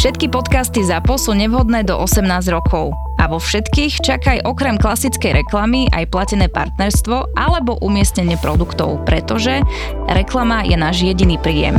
Všetky podcasty ZAPO sú nevhodné do 18 rokov. A vo všetkých čakaj okrem klasickej reklamy aj platené partnerstvo alebo umiestnenie produktov, pretože reklama je náš jediný príjem.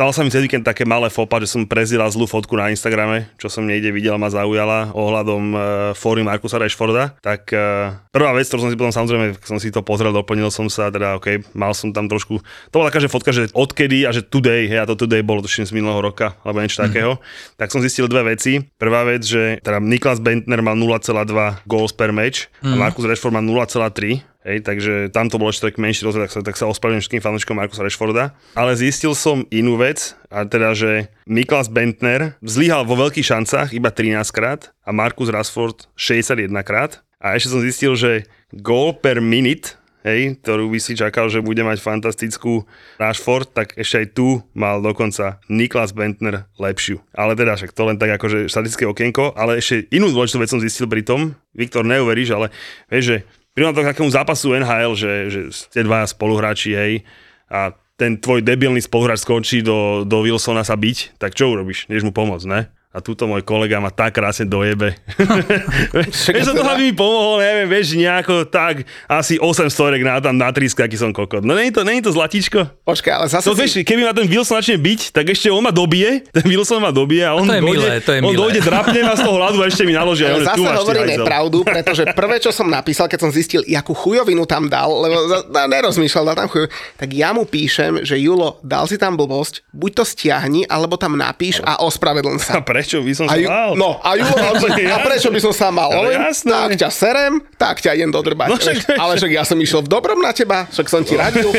Stalo sa mi cez víkend také malé fopa, že som prezidal zlú fotku na Instagrame, čo som niekde videl, ma zaujala ohľadom uh, fóry Markusa Rashforda. Tak uh, prvá vec, ktorú som si potom samozrejme, som si to pozrel, doplnil som sa, teda OK, mal som tam trošku, to bola taká, že fotka, že odkedy a že today, hej, a to today bolo tuším z minulého roka, alebo niečo mm. takého. Tak som zistil dve veci. Prvá vec, že teda Niklas Bentner mal 0,2 goals per match mm. a mhm. Markus Rashford má 0,3 Hej, takže tam to bolo ešte taký menší rozdiel, tak sa, tak sa ospravedlňujem všetkým fanúšikom Markusa Rashforda. Ale zistil som inú vec, a teda, že Niklas Bentner zlyhal vo veľkých šancách iba 13 krát a Markus Rashford 61 krát. A ešte som zistil, že goal per minute hej, ktorú by si čakal, že bude mať fantastickú Rashford, tak ešte aj tu mal dokonca Niklas Bentner lepšiu. Ale teda však to len tak akože štatické okienko, ale ešte inú dôležitú vec som zistil pri tom, Viktor, neuveríš, ale vieš, že Prídem to k takému zápasu NHL, že, že ste dvaja spoluhráči, hej, a ten tvoj debilný spoluhráč skončí do, do Wilsona sa byť, tak čo urobíš? Než mu pomôcť, ne? A túto môj kolega ma tak krásne dojebe. vieš, to aby mi pomohol, neviem, vieš, nejako tak, asi 8 storek na tam na tríska, aký som kokot. No není to, není to zlatičko? Počkaj, ale zase to, si... vieš, keby ma ten Wilson začne byť, tak ešte on ma dobije, ten Wilson ma dobije a on a to je dojde, milé, to je on milé. dojde, drapne ma z toho hladu a ešte mi naloží. Ale zase hovorí nepravdu, pretože prvé, čo som napísal, keď som zistil, jakú chujovinu tam dal, lebo nerozmýšľal, dal tam chuj, tak ja mu píšem, že Julo, dal si tam blbosť, buď to stiahni, alebo tam napíš a ospravedlň sa. Prečo by som sa ju, mal. No, a Julo, a prečo by som sa mal? Ale jasné. Tak ťa serem, tak ťa idem dodrbať. No, však, ale však ja som išiel v dobrom na teba, však som ti radil.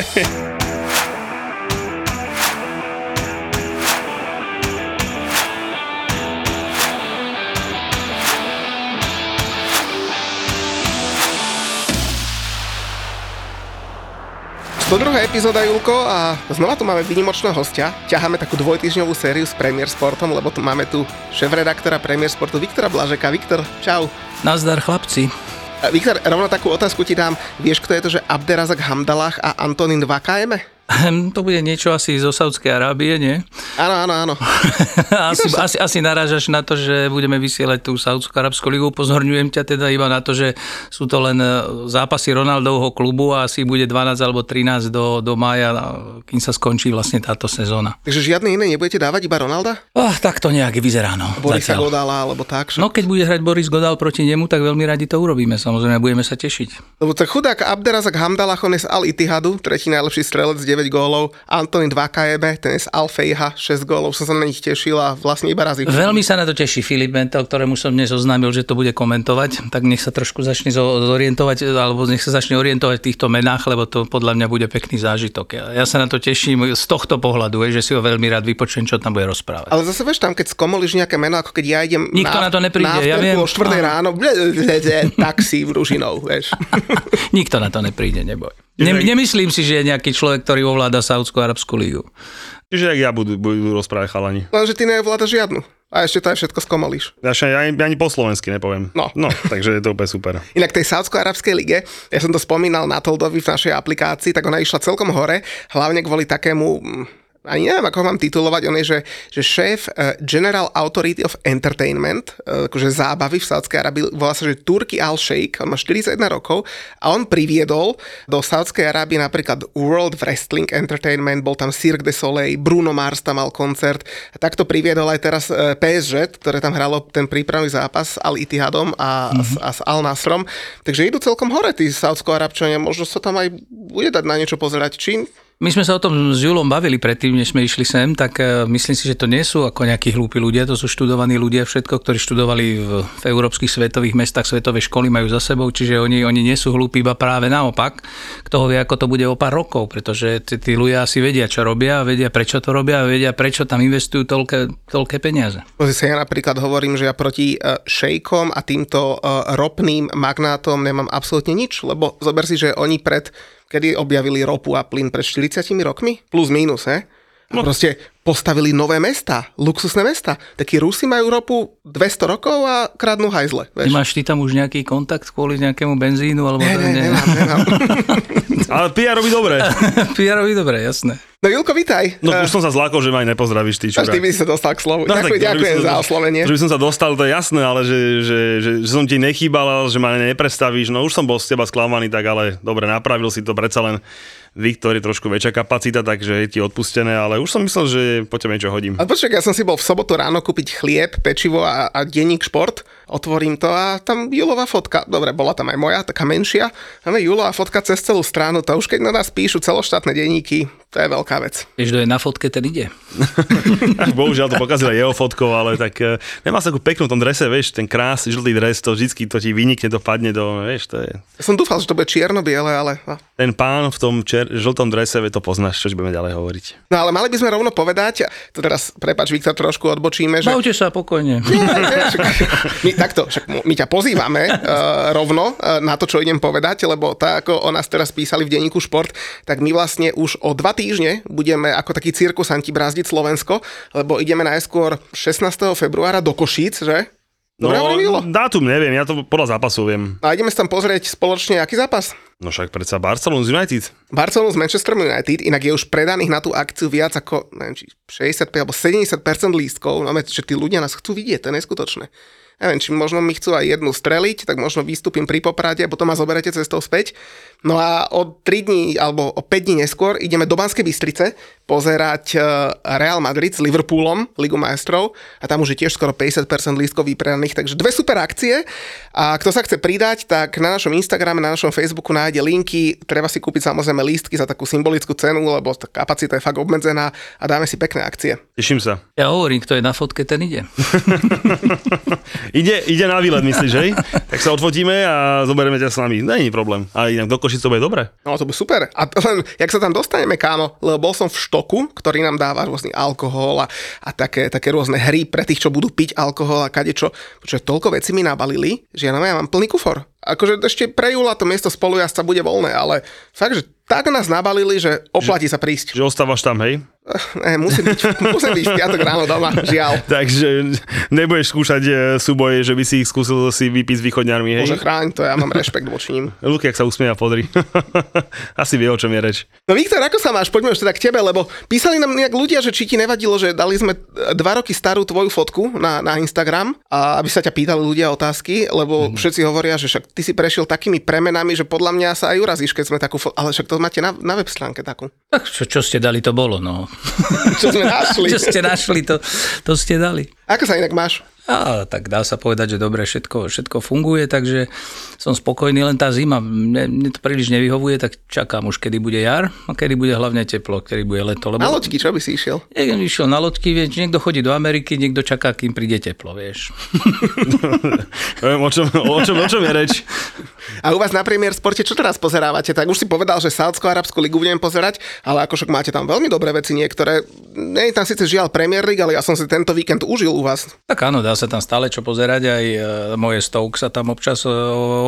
To druhá epizóda, Julko, a znova tu máme výnimočného hostia. Ťaháme takú dvojtyžňovú sériu s Premier Sportom, lebo tu máme tu šéf-redaktora Premier Sportu Viktora Blažeka. Viktor, čau. Nazdar, chlapci. Viktor, rovno takú otázku ti dám. Vieš, kto je to, že Abderazak Hamdalach a Antonín Vakajeme? To bude niečo asi zo Saudskej Arábie, nie? Áno, áno, áno. asi, asi, asi narážaš na to, že budeme vysielať tú Saudskú Arabskú ligu. Upozorňujem ťa teda iba na to, že sú to len e, zápasy Ronaldovho klubu a asi bude 12 alebo 13 do, do mája, kým sa skončí vlastne táto sezóna. Takže žiadne iné nebudete dávať, iba Ronalda? Oh, tak to nejak vyzerá, no. Borisa Godala alebo tak? Že... No keď bude hrať Boris Godal proti nemu, tak veľmi radi to urobíme, samozrejme, budeme sa tešiť. Lebo tak chudák Abderazak Hamdalach, on je z Al Itihadu, tretí najlepší strelec, 9 gólov. Antonín 2 KEB, ten je z Alfejha, 6 gólov, som sa na nich tešil a vlastne iba razy. Veľmi sa na to teší Filip Mentel, ktorému som dnes oznámil, že to bude komentovať, tak nech sa trošku začne zorientovať, alebo nech sa začne orientovať v týchto menách, lebo to podľa mňa bude pekný zážitok. Ja sa na to teším z tohto pohľadu, že si ho veľmi rád vypočujem, čo tam bude rozprávať. Ale zase vieš tam, keď skomolíš nejaké meno, ako keď ja idem Nikto na, na to nepríde, na ja viem. o 4 ráno, taxi v Ružinou, vieš. Nikto na to nepríde, neboj. Ne, nemyslím si, že je nejaký človek, ktorý ovláda Saudskú arabskú lígu. Čiže ak ja budú, budú rozprávať chalani. Lenže ty neovláda žiadnu. A ešte to aj všetko skomalíš. Ja, ja, ja ani po slovensky nepoviem. No. no. takže je to úplne super. Inak tej Saudsko-Arabskej lige, ja som to spomínal na Toldovi v našej aplikácii, tak ona išla celkom hore, hlavne kvôli takému ani neviem, ako ho mám titulovať, on je, že, že šéf uh, General Authority of Entertainment, uh, akože zábavy v Sádskej Arabii, volá sa, že Turki Al Sheikh, on má 41 rokov. A on priviedol do Sádskej Arábie napríklad World Wrestling Entertainment, bol tam Cirque du Soleil, Bruno Mars tam mal koncert, a takto priviedol aj teraz uh, PSG, ktoré tam hralo ten prípravný zápas s Al Ittihadom a, mm-hmm. a, s Al Nasrom, takže idú celkom hore tí Sádsko-Arabčania, možno sa tam aj bude dať na niečo pozerať, či My sme sa o tom s Julom bavili predtým, než sme išli sem, tak e, myslím si, že to nie sú ako nejakí hlúpi ľudia, to sú študovaní ľudia všetko, ktorí študovali v, v európskych svetových mestách, svetové školy majú za sebou, čiže oni, oni nie sú hlúpi, iba práve naopak. Kto vie, ako to bude o pár rokov, pretože tí, ľudia asi vedia, čo robia, vedia, prečo to robia a vedia, prečo tam investujú toľké, toľké peniaze. Sa, ja napríklad hovorím, že ja proti uh, šejkom a týmto uh, ropným magnátom nemám absolútne nič, lebo zober si, že oni pred kedy objavili ropu a plyn pred 40 rokmi? Plus minus, he? No. proste postavili nové mesta, luxusné mesta. Takí Rusi majú ropu 200 rokov a kradnú hajzle. Vieš? Máš ty tam už nejaký kontakt kvôli nejakému benzínu? Alebo ne, ne, nemám, nemám. Ale PR robí dobre. PR robí dobre, jasné. No Julko, vitaj. No už som sa zlákol, že ma aj nepozdravíš, ty čurák. Až ty by si sa dostal k slovu. No, ďakujem, tak, ďakujem za oslovenie. Že by som sa dostal, to je jasné, ale že, že, že, že som ti nechýbal, že ma neprestavíš. No už som bol z teba sklamaný, tak ale dobre, napravil si to predsa len Viktor je trošku väčšia kapacita, takže je ti odpustené, ale už som myslel, že tebe niečo hodím. A počkaj, ja som si bol v sobotu ráno kúpiť chlieb, pečivo a, a denník šport, otvorím to a tam Julová fotka, dobre, bola tam aj moja, taká menšia, ale Julová fotka cez celú stranu, to už keď na nás píšu celoštátne denníky, to je veľká vec. Vieš, kto je na fotke, ten ide. Bohužiaľ to pokazila jeho fotkou, ale tak uh, nemá sa takú peknú tom drese, vieš, ten krásny žltý dres, to vždycky to ti vynikne, to padne do, vieš, to je... Ja som dúfal, že to bude čierno-biele, ale... Ten pán v tom čier, žltom drese, to poznáš, čo budeme ďalej hovoriť. No ale mali by sme rovno povedať, to teraz, prepač, Viktor, trošku odbočíme, že... Bavte sa pokojne. Nie, nie, však, my, takto, však my ťa pozývame uh, rovno uh, na to, čo idem povedať, lebo tak, ako o nás teraz písali v denníku Šport, tak my vlastne už o dva týždne budeme ako taký cirkusanti brázdiť Slovensko, lebo ideme najskôr 16. februára do Košíc, že? Dobre no, dátum neviem, ja to podľa zápasu viem. A ideme sa tam pozrieť spoločne, aký zápas? No však predsa Barcelona z United. Barcelona z Manchester United, inak je už predaných na tú akciu viac ako, neviem, či 65 alebo 70% lístkov, no že tí ľudia nás chcú vidieť, to je neskutočné neviem, či možno mi chcú aj jednu streliť, tak možno vystúpim pri Poprade a potom ma zoberete cestou späť. No a o 3 dní alebo o 5 dní neskôr ideme do Banskej Bystrice pozerať e, Real Madrid s Liverpoolom, Ligu majstrov a tam už je tiež skoro 50% lístkov vypredaných, takže dve super akcie a kto sa chce pridať, tak na našom Instagrame, na našom Facebooku nájde linky, treba si kúpiť samozrejme lístky za takú symbolickú cenu, lebo tá kapacita je fakt obmedzená a dáme si pekné akcie. Teším sa. Ja hovorím, kto je na fotke, ten ide. ide, ide na výlet, myslíš, že? tak sa odfotíme a zoberieme ťa s nami. Není problém. A inak do Košic to bude dobre. No to bude super. A len, jak sa tam dostaneme, kámo, lebo bol som v štoku, ktorý nám dáva rôzny alkohol a, a také, také rôzne hry pre tých, čo budú piť alkohol a kadečo. Počuť, toľko vecí mi nabalili, že ja, ja mám plný kufor. Akože ešte pre júla to miesto spolujazca bude voľné, ale fakt, že tak nás nabalili, že oplatí že, sa prísť. Že ostávaš tam, hej? Ne, musím byť, musím byť v piatok ráno doma, žiaľ. Takže nebudeš skúšať e, súboje, že by si ich skúsil si vypiť s východňarmi, hej? Bože chráň, to ja mám rešpekt voči ním. Luky, ak sa usmieja, podri. Asi vie, o čom je reč. No Viktor, ako sa máš? Poďme už teda k tebe, lebo písali nám nejak ľudia, že či ti nevadilo, že dali sme dva roky starú tvoju fotku na, na Instagram, a aby sa ťa pýtali ľudia otázky, lebo mm. všetci hovoria, že však ty si prešiel takými premenami, že podľa mňa sa aj urazíš, keď sme takú fotku, ale však to máte na, na web stránke takú. Tak čo, čo ste dali, to bolo, no. Čo sme našli. čo ste našli, to, to ste dali. Ako sa inak máš? A, tak dá sa povedať, že dobre, všetko, všetko funguje, takže som spokojný, len tá zima mne, mne to príliš nevyhovuje, tak čakám už, kedy bude jar a kedy bude hlavne teplo, kedy bude leto. Lebo... Na loďky, čo by si išiel? Niekto išiel na loďky, vieš, niekto chodí do Ameriky, niekto čaká, kým príde teplo, vieš. o, čom, o, čom, o čom je reč? A u vás na Premier Sporte čo teraz pozerávate? Tak už si povedal, že Saudsko-Arabskú ligu budem pozerať, ale ako však máte tam veľmi dobré veci niektoré. Nie je tam síce žiaľ Premier League, ale ja som si tento víkend užil u vás. Tak áno, dá sa tam stále čo pozerať, aj e, moje Stoke sa tam občas e,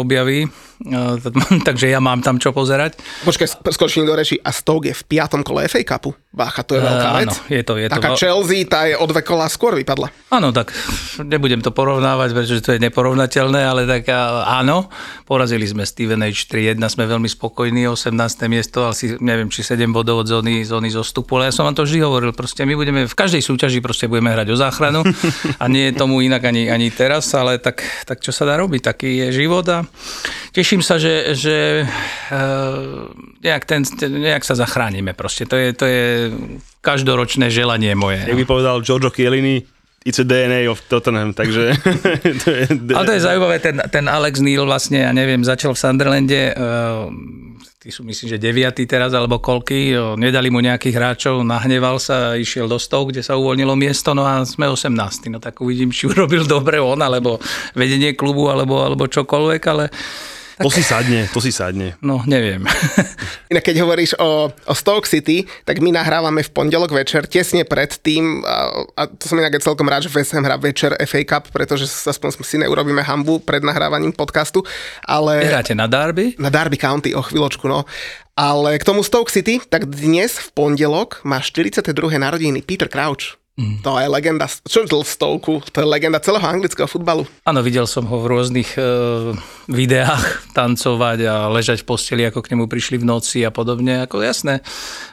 objaví, takže ja mám tam čo pozerať. Počkaj, skočím do reči, a Stoke je v piatom kole FA Cupu? Bácha, to je veľká vec. Áno, je to, je Taká to. Chelsea, tá je o dve kola skôr vypadla. Áno, tak nebudem to porovnávať, pretože to je neporovnateľné, ale tak áno, porazili sme Steven H 3-1, sme veľmi spokojní, 18. miesto, asi neviem, či 7 bodov od zóny, zóny zostupu, ale ja som vám to vždy hovoril, proste my budeme v každej súťaži proste budeme hrať o záchranu a nie je tomu inak ani, ani teraz, ale tak, tak čo sa dá robiť, taký je život a teším sa, že, že uh, nejak, ten, nejak sa zachránime proste, to je, to je každoročné želanie moje. Jak by povedal Giorgio Chiellini, it's a DNA of Tottenham, takže... to je, Ale to je zaujímavé, ten, ten Alex Neil vlastne, ja neviem, začal v Sunderlande, uh, tí sú myslím, že deviatý teraz alebo koľky, nedali mu nejakých hráčov, nahneval sa, išiel do stov, kde sa uvoľnilo miesto, no a sme 18. No tak uvidím, či urobil dobre on, alebo vedenie klubu, alebo, alebo čokoľvek, ale to si sadne, to si sadne. No, neviem. Inak keď hovoríš o, o Stoke City, tak my nahrávame v pondelok večer, tesne pred tým, a, a to som inak celkom rád, že West Ham hrá večer FA Cup, pretože aspoň si neurobíme hambu pred nahrávaním podcastu. Ale... Hráte na Derby? Na Derby County, o chvíľočku, no. Ale k tomu Stoke City, tak dnes v pondelok má 42. narodiny Peter Crouch. Mm. To je legenda, čo v stovku, to je legenda celého anglického futbalu. Áno, videl som ho v rôznych e, videách tancovať a ležať v posteli, ako k nemu prišli v noci a podobne. Ako jasné,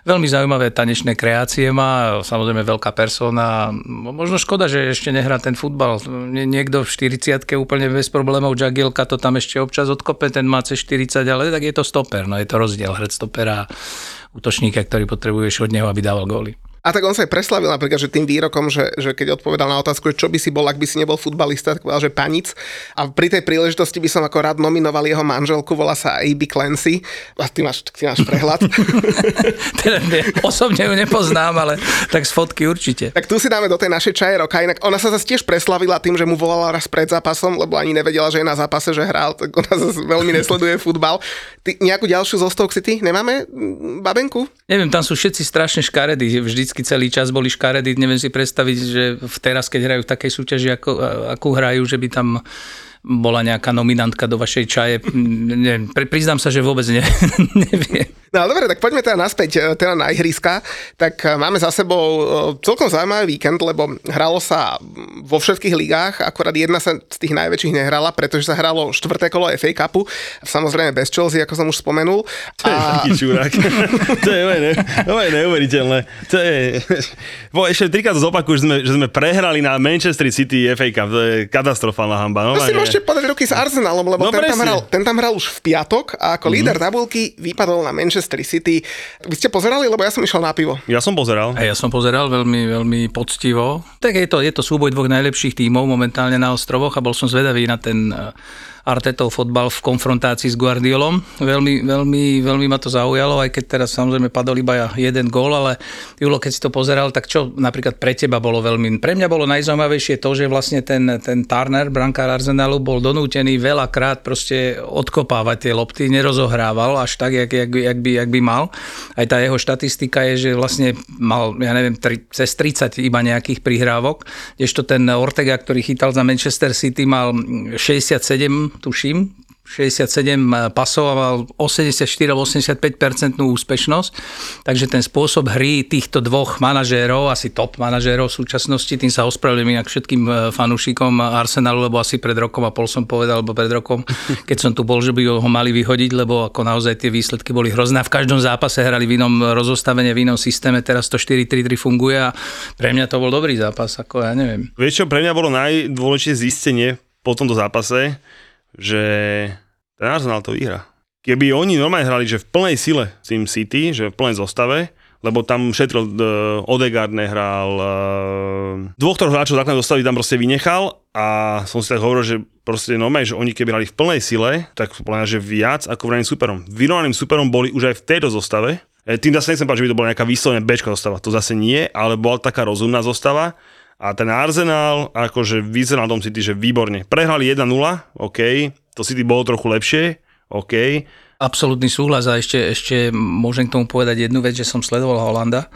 veľmi zaujímavé tanečné kreácie má, samozrejme veľká persona. Možno škoda, že ešte nehrá ten futbal. Niekto v 40 úplne bez problémov, Jagilka to tam ešte občas odkope, ten má cez 40, ale tak je to stoper, no je to rozdiel hrať stopera útočníka, ktorý potrebuješ od neho, aby dával góly. A tak on sa aj preslavil napríklad, že tým výrokom, že, že keď odpovedal na otázku, čo by si bol, ak by si nebol futbalista, tak povedal, že panic. A pri tej príležitosti by som ako rád nominoval jeho manželku, volá sa A.B. Clancy. A ty máš, ty máš prehľad. teda ne, osobne ju nepoznám, ale tak z fotky určite. Tak tu si dáme do tej našej čaje roka. Inak ona sa zase tiež preslavila tým, že mu volala raz pred zápasom, lebo ani nevedela, že je na zápase, že hral, tak ona zase veľmi nesleduje futbal. Ty nejakú ďalšiu zo Stoke City nemáme, babenku? Neviem, tam sú všetci strašne škaredí. Vždy vždycky celý čas boli škaredy. Neviem si predstaviť, že teraz, keď hrajú v takej súťaži, ako, ako hrajú, že by tam bola nejaká nominantka do vašej čaje. Ne, priznám sa, že vôbec ne, neviem. No dobre, tak poďme teda naspäť e, teda na ihriska. Tak e, máme za sebou e, celkom zaujímavý víkend, lebo hralo sa vo všetkých ligách, akorát jedna sa z tých najväčších nehrala, pretože sa hralo štvrté kolo FA Cupu, samozrejme bez Chelsea, ako som už spomenul. To je a... taký čurák. to je ne, neuveriteľné. To je... Bo ešte trikrát to zopakujú, že sme, že sme prehrali na Manchester City FA Cup. To je katastrofálna hamba. No, no môžete podať ruky s Arsenalom, lebo no, ten, tam hral, ten tam hral už v piatok a ako mm-hmm. líder tabulky vypadol na Manchester City. Vy ste pozerali, lebo ja som išiel na pivo. Ja som pozeral. A ja som pozeral veľmi, veľmi poctivo. Tak je to, je to súboj dvoch najlepších tímov momentálne na ostrovoch a bol som zvedavý na ten Artetov fotbal v konfrontácii s Guardiolom. Veľmi, veľmi, veľmi ma to zaujalo, aj keď teraz samozrejme padol iba jeden gól, ale Julo, keď si to pozeral, tak čo napríklad pre teba bolo veľmi... Pre mňa bolo najzaujímavejšie to, že vlastne ten, ten Turner, brankár Arsenalu, bol donútený veľakrát proste odkopávať tie lopty, nerozohrával až tak, jak, jak, jak, by, jak by mal. Aj tá jeho štatistika je, že vlastne mal, ja neviem, tri, cez 30 iba nejakých prihrávok, kdežto ten Ortega, ktorý chytal za Manchester City, mal 67 tuším, 67 pasov a mal 84-85% úspešnosť. Takže ten spôsob hry týchto dvoch manažérov, asi top manažérov v súčasnosti, tým sa ospravedlím inak všetkým e, fanúšikom Arsenalu, lebo asi pred rokom a pol som povedal, alebo pred rokom, keď som tu bol, že by ho mali vyhodiť, lebo ako naozaj tie výsledky boli hrozné. V každom zápase hrali v inom rozostavení, v inom systéme, teraz to 4-3-3 funguje a pre mňa to bol dobrý zápas, ako ja neviem. Vieš čo, pre mňa bolo najdôležitejšie zistenie po tomto zápase, že ten Arsenal to vyhrá. Keby oni normálne hrali, že v plnej sile Sim City, že v plnej zostave, lebo tam šetril uh, Odegaard nehral, uh, dvoch, troch hráčov základnej zostavy tam proste vynechal a som si tak hovoril, že proste normálne, že oni keby hrali v plnej sile, tak podľa že viac ako vraným superom. Vyrovnaným superom boli už aj v tejto zostave, e, tým zase nechcem povedať, že by to bola nejaká vyslovená Bčka zostava, to zase nie, ale bola taká rozumná zostava a ten Arsenal akože vyzeral na tom City, že výborne. Prehrali 1-0, OK, to City bolo trochu lepšie, OK. Absolutný súhlas a ešte, ešte môžem k tomu povedať jednu vec, že som sledoval Holanda.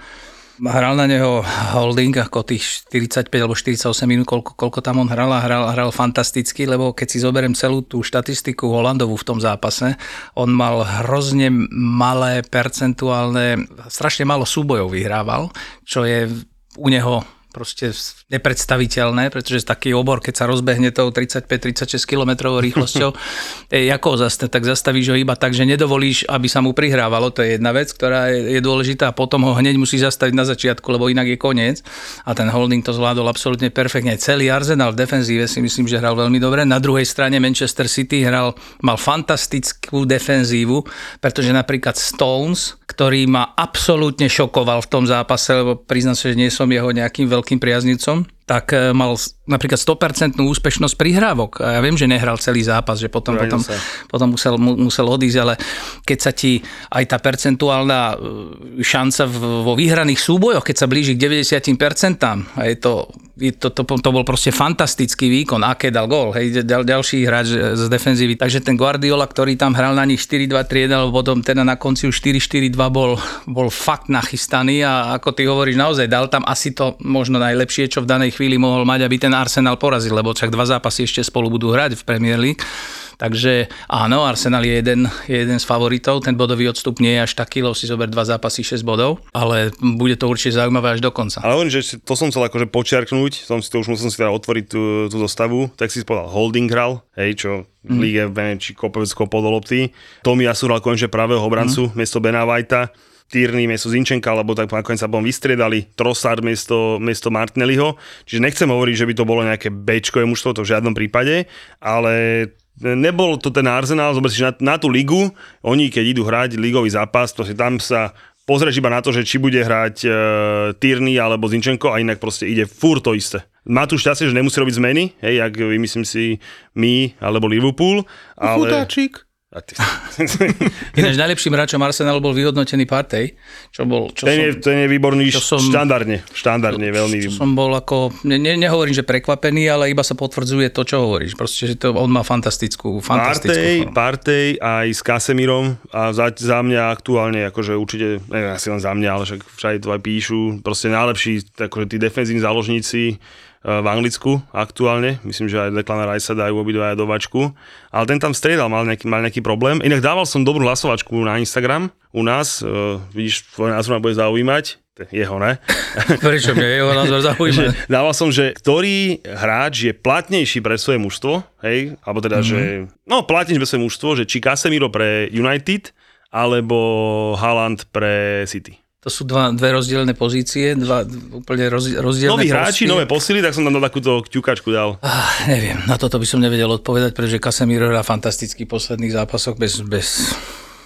Hral na neho holding ako tých 45 alebo 48 minút, koľko, koľko tam on hral a hral, hral fantasticky, lebo keď si zoberiem celú tú štatistiku Holandovú v tom zápase, on mal hrozne malé percentuálne, strašne málo súbojov vyhrával, čo je u neho proste nepredstaviteľné, pretože taký obor, keď sa rozbehne tou 35-36 km rýchlosťou, je, ako zase, tak zastavíš ho iba tak, že nedovolíš, aby sa mu prihrávalo, to je jedna vec, ktorá je, je dôležitá a potom ho hneď musí zastaviť na začiatku, lebo inak je koniec a ten holding to zvládol absolútne perfektne. Celý Arsenal v defenzíve si myslím, že hral veľmi dobre. Na druhej strane Manchester City hral, mal fantastickú defenzívu, pretože napríklad Stones, ktorý ma absolútne šokoval v tom zápase, lebo priznám sa, že nie som jeho nejakým veľkým priaznivcom, them tak e, mal napríklad 100% úspešnosť prihrávok. A ja viem, že nehral celý zápas, že potom, potom, potom musel, musel odísť, ale keď sa ti aj tá percentuálna e, šanca vo vyhraných súbojoch, keď sa blíži k 90%, a je to, je to, to, to bol proste fantastický výkon, aké dal gól, hej, ďal, ďalší hráč z defenzívy. Takže ten Guardiola, ktorý tam hral na nich 4-2-3-1, potom teda na konci už 4-4-2 bol, bol fakt nachystaný a ako ty hovoríš, naozaj dal tam asi to možno najlepšie, čo v danej chvíli mohol mať, aby ten Arsenal porazil, lebo však dva zápasy ešte spolu budú hrať v Premier League. Takže áno, Arsenal je jeden, je jeden z favoritov, ten bodový odstup nie je až taký, lebo si zober dva zápasy 6 bodov, ale bude to určite zaujímavé až do konca. Ale hovorím, že to som chcel akože počiarknúť, som si to už musel si teda otvoriť tú, tú zostavu, tak si povedal Holding hral, hej, čo v mm. líge, neviem, či kopec podolopty. Tomi Asu hral konečne pravého obrancu, mm. miesto Bena Whitea. Týrny miesto Zinčenka, alebo tak nakoniec sa potom vystriedali Trossard miesto, miesto Martinelliho. Čiže nechcem hovoriť, že by to bolo nejaké Bčkové mužstvo, to v žiadnom prípade, ale nebol to ten Arsenal, zober si, že na, na tú ligu, oni keď idú hrať ligový zápas, to si tam sa pozrieš iba na to, že či bude hrať e, Tyrny alebo Zinčenko a inak proste ide fur to isté. Má tu šťastie, že nemusí robiť zmeny, hej, jak vymyslím si my alebo Liverpool. Ale... Chutáčik. A ty... Ináč najlepším hráčom Arsenalu bol vyhodnotený Partey, čo bol... Čo ten, som, je, ten je výborný som, štandardne, štandardne čo, veľmi čo som bol ako, ne, ne, nehovorím, že prekvapený, ale iba sa potvrdzuje to, čo hovoríš. Proste, že to, on má fantastickú, fantastickú Partey, Partey aj s Casemirom a za, za mňa aktuálne, akože určite, neviem asi len za mňa, ale však všade to aj píšu, proste najlepší, akože tí defenzívni záložníci, v Anglicku aktuálne. Myslím, že aj Declan Rice sa dajú obidvaja do vačku. Ale ten tam striedal, mal nejaký, mal nejaký problém. Inak dával som dobrú hlasovačku na Instagram u nás. Uh, vidíš, tvoj názor ma bude zaujímať. Jeho, ne? Prečo mňa jeho názor zaujíma? Dával som, že ktorý hráč je platnejší pre svoje mužstvo, hej, alebo teda, mm-hmm. že, no, platnejší pre svoje mužstvo, že či Casemiro pre United, alebo Haaland pre City. To sú dva, dve rozdielne pozície, dva úplne roz, rozdielne Noví hráči, nové posily, tak som tam na takúto ťukačku dal. Ah, neviem, na toto by som nevedel odpovedať, pretože Casemiro hrá fantastický posledných zápasoch bez, bez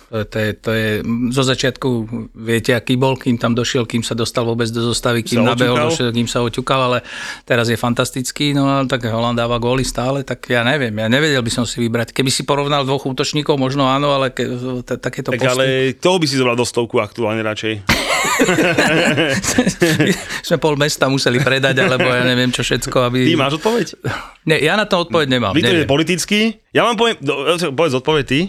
to je, to je, zo začiatku viete, aký bol, kým tam došiel, kým sa dostal vôbec do zostavy, kým nabehol, došiel, kým sa oťukal, ale teraz je fantastický, no ale tak Holand dáva góly stále, tak ja neviem, ja nevedel by som si vybrať. Keby si porovnal dvoch útočníkov, možno áno, ale ke, takéto tak ale toho by si zobral do stovku aktuálne radšej. Sme pol mesta museli predať, alebo ja neviem čo všetko, aby... Ty máš odpoveď? Nie, ja na to odpoveď nemám. Vy to je politický? Ja vám poviem, povedz odpoveď ty.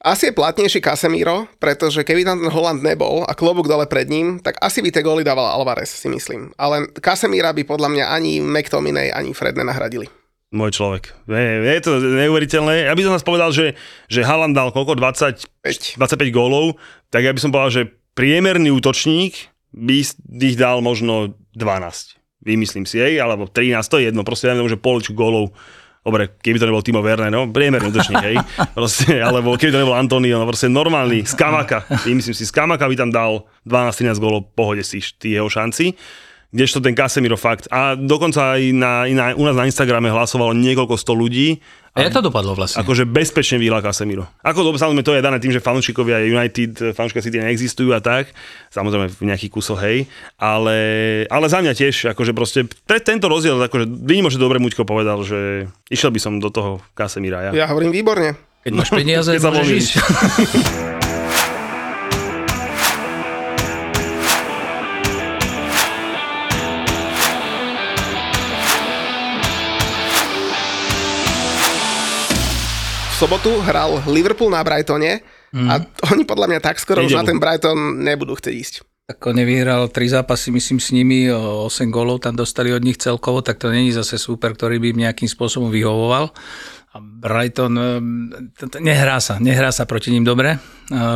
Asi je platnejší Casemiro, pretože keby tam ten Holland nebol a klobúk dole pred ním, tak asi by tie góly dával Alvarez, si myslím. Ale Casemira by podľa mňa ani McTominay, ani Fred nenahradili. Môj človek. Je, je to neuveriteľné. Ja by som nás povedal, že, že Haaland dal koľko? 20, 25 gólov. Tak ja by som povedal, že priemerný útočník by ich dal možno 12. Vymyslím si, jej, alebo 13, to je jedno. Proste neviem, že poličku gólov Dobre, keby to nebol Timo Werner, no, priemerný útočník, hej. Proste, alebo keby to nebol Antonio, no proste normálny, z Kamaka. Myslím si, z Kamaka by tam dal 12-13 gólov, pohode si tí jeho šanci kdežto ten Casemiro fakt. A dokonca aj na, na, u nás na Instagrame hlasovalo niekoľko sto ľudí. A, a to dopadlo vlastne? Akože bezpečne vyhla Casemiro. Ako to, samozrejme to je dané tým, že fanúšikovia United, fanúšika City neexistujú a tak. Samozrejme v nejakých kusoch, hej. Ale, ale za mňa tiež, akože proste pre tento rozdiel, akože že dobre Muďko povedal, že išiel by som do toho Casemira. Ja, ja hovorím výborne. Keď máš peniaze, môžeš ísť. sobotu hral Liverpool na Brightone mm. a oni podľa mňa tak skoro už na ten Brighton nebudú chcieť ísť. Ako nevyhral tri zápasy, myslím, s nimi, 8 gólov tam dostali od nich celkovo, tak to není zase super, ktorý by im nejakým spôsobom vyhovoval. A Brighton nehrá sa, nehrá sa proti ním dobre.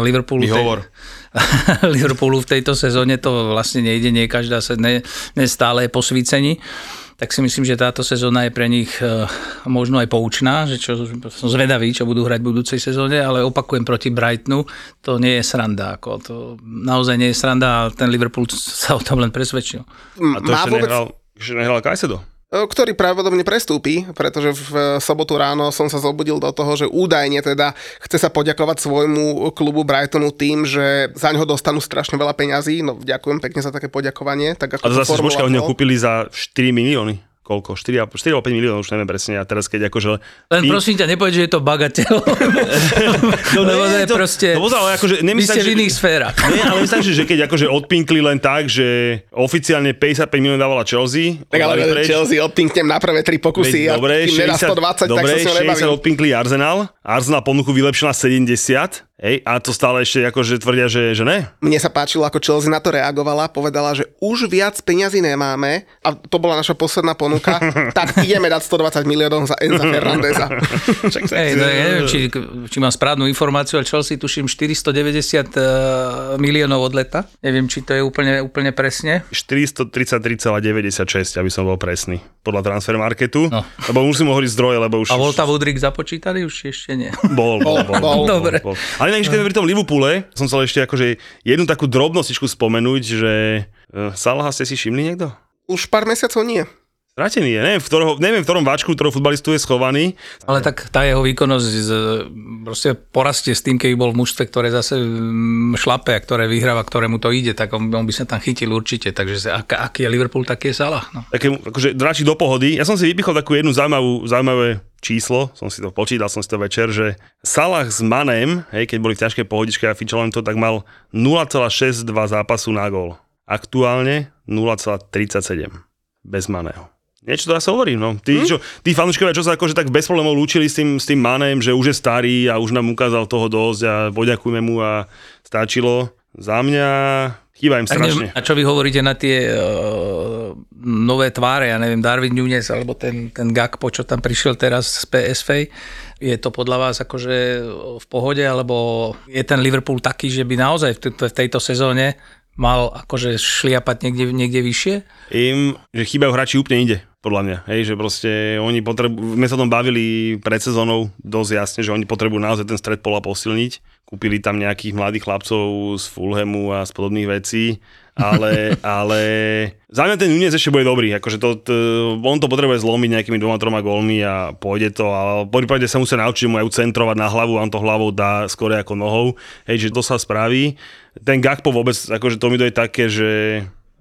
Liverpoolu, Vyhovor. Liverpoolu v tejto sezóne to vlastne nejde, nie každá se, ne, ne stále je po svícení tak si myslím, že táto sezóna je pre nich e, možno aj poučná, že čo, som zvedavý, čo budú hrať v budúcej sezóne, ale opakujem proti Brightonu, to nie je sranda. Ako to naozaj nie je sranda a ten Liverpool sa o tom len presvedčil. A to ešte vôbec... nehral, ešte nehral Kajsedo ktorý pravdepodobne prestúpi, pretože v sobotu ráno som sa zobudil do toho, že údajne teda chce sa poďakovať svojmu klubu Brightonu tým, že za ňoho dostanú strašne veľa peňazí. No ďakujem pekne za také poďakovanie. Tak ako a to zase počkaj, ho kúpili za 4 milióny. Koľko, 4, 4 5 miliónov, už neviem presne, a teraz keď akože... Len prosím ťa, nepovedz, že je to bagateľ. no, lebo to je proste... No, ale akože, vy ste že, v iných sférach. Nie, ale myslím, že, že keď akože odpinkli len tak, že oficiálne 55 miliónov dávala Chelsea. Tak ale preč, Chelsea odpinknem na prvé tri pokusy veď, dobre, a kým 60, 120, dobre, tak sa s 60 odpinkli Arsenal. Arsenal ponuku vylepšila 70 Hej, a to stále ešte akože tvrdia, že, že ne? Mne sa páčilo, ako Chelsea na to reagovala, povedala, že už viac peňazí nemáme a to bola naša posledná ponuka, tak ideme dať 120 miliónov za Enza Fernandeza. Hej, no, ja neviem, či, či mám správnu informáciu, ale Chelsea tuším 490 eh, miliónov od leta. Neviem, či to je úplne, úplne presne. 433,96, aby som bol presný, podľa transfer marketu. No. Lebo musím hovoriť zdroje, lebo už... A bol tam Woodrick započítaný? Už ešte nie. Bol, bol, bol. bol, bol, bol Dobre. Bol, bol. Ale inak, keď pri tom Liverpoole, som chcel ešte akože jednu takú drobnostičku spomenúť, že uh, Salaha ste si všimli niekto? Už pár mesiacov nie. Stratený je, neviem v, ktorého, neviem v ktorom váčku, ktorého futbalistu je schovaný. Ale tak tá jeho výkonnosť z, proste porastie s tým, keby bol v mužstve, ktoré zase mm, šlape a ktoré vyhráva, ktorému to ide, tak on, on by sa tam chytil určite. Takže ak, aký je Liverpool, taký je Salah. No. Také, akože dráči do pohody. Ja som si vypichol takú jednu zaujímavú, zaujímavé číslo, som si to počítal, som si to večer, že Salah s Manem, hej, keď boli v ťažkej pohodičke a fičal to, tak mal 0,62 zápasu na gól. Aktuálne 0,37 bez Maného. Niečo to ja sa hovorím, no. Tí, hmm? čo, tí fanúškovia, čo sa akože tak bez problémov lúčili s tým, s tým Manem, že už je starý a už nám ukázal toho dosť a poďakujeme mu a stačilo. Za mňa chýba im strašne. A čo vy hovoríte na tie uh, nové tváre, ja neviem, Darwin Nunes alebo ten, ten Gakpo, čo tam prišiel teraz z PSV, je to podľa vás akože v pohode, alebo je ten Liverpool taký, že by naozaj v, v tejto sezóne mal akože šliapať niekde, niekde vyššie? Im, že chýbajú hráči úplne inde podľa mňa. Hej, že proste oni potrebujú, my sa tom bavili pred sezónou dosť jasne, že oni potrebujú naozaj ten stred pola posilniť. Kúpili tam nejakých mladých chlapcov z Fulhamu a z podobných vecí, ale, ale za mňa ten Nunez ešte bude dobrý, akože to, to, on to potrebuje zlomiť nejakými dvoma, troma gólmi a pôjde to, ale po prípade sa musia naučiť mu aj centrovať na hlavu on to hlavou dá skôr ako nohou, hej, že to sa spraví. Ten Gakpo vôbec, akože to mi to je také, že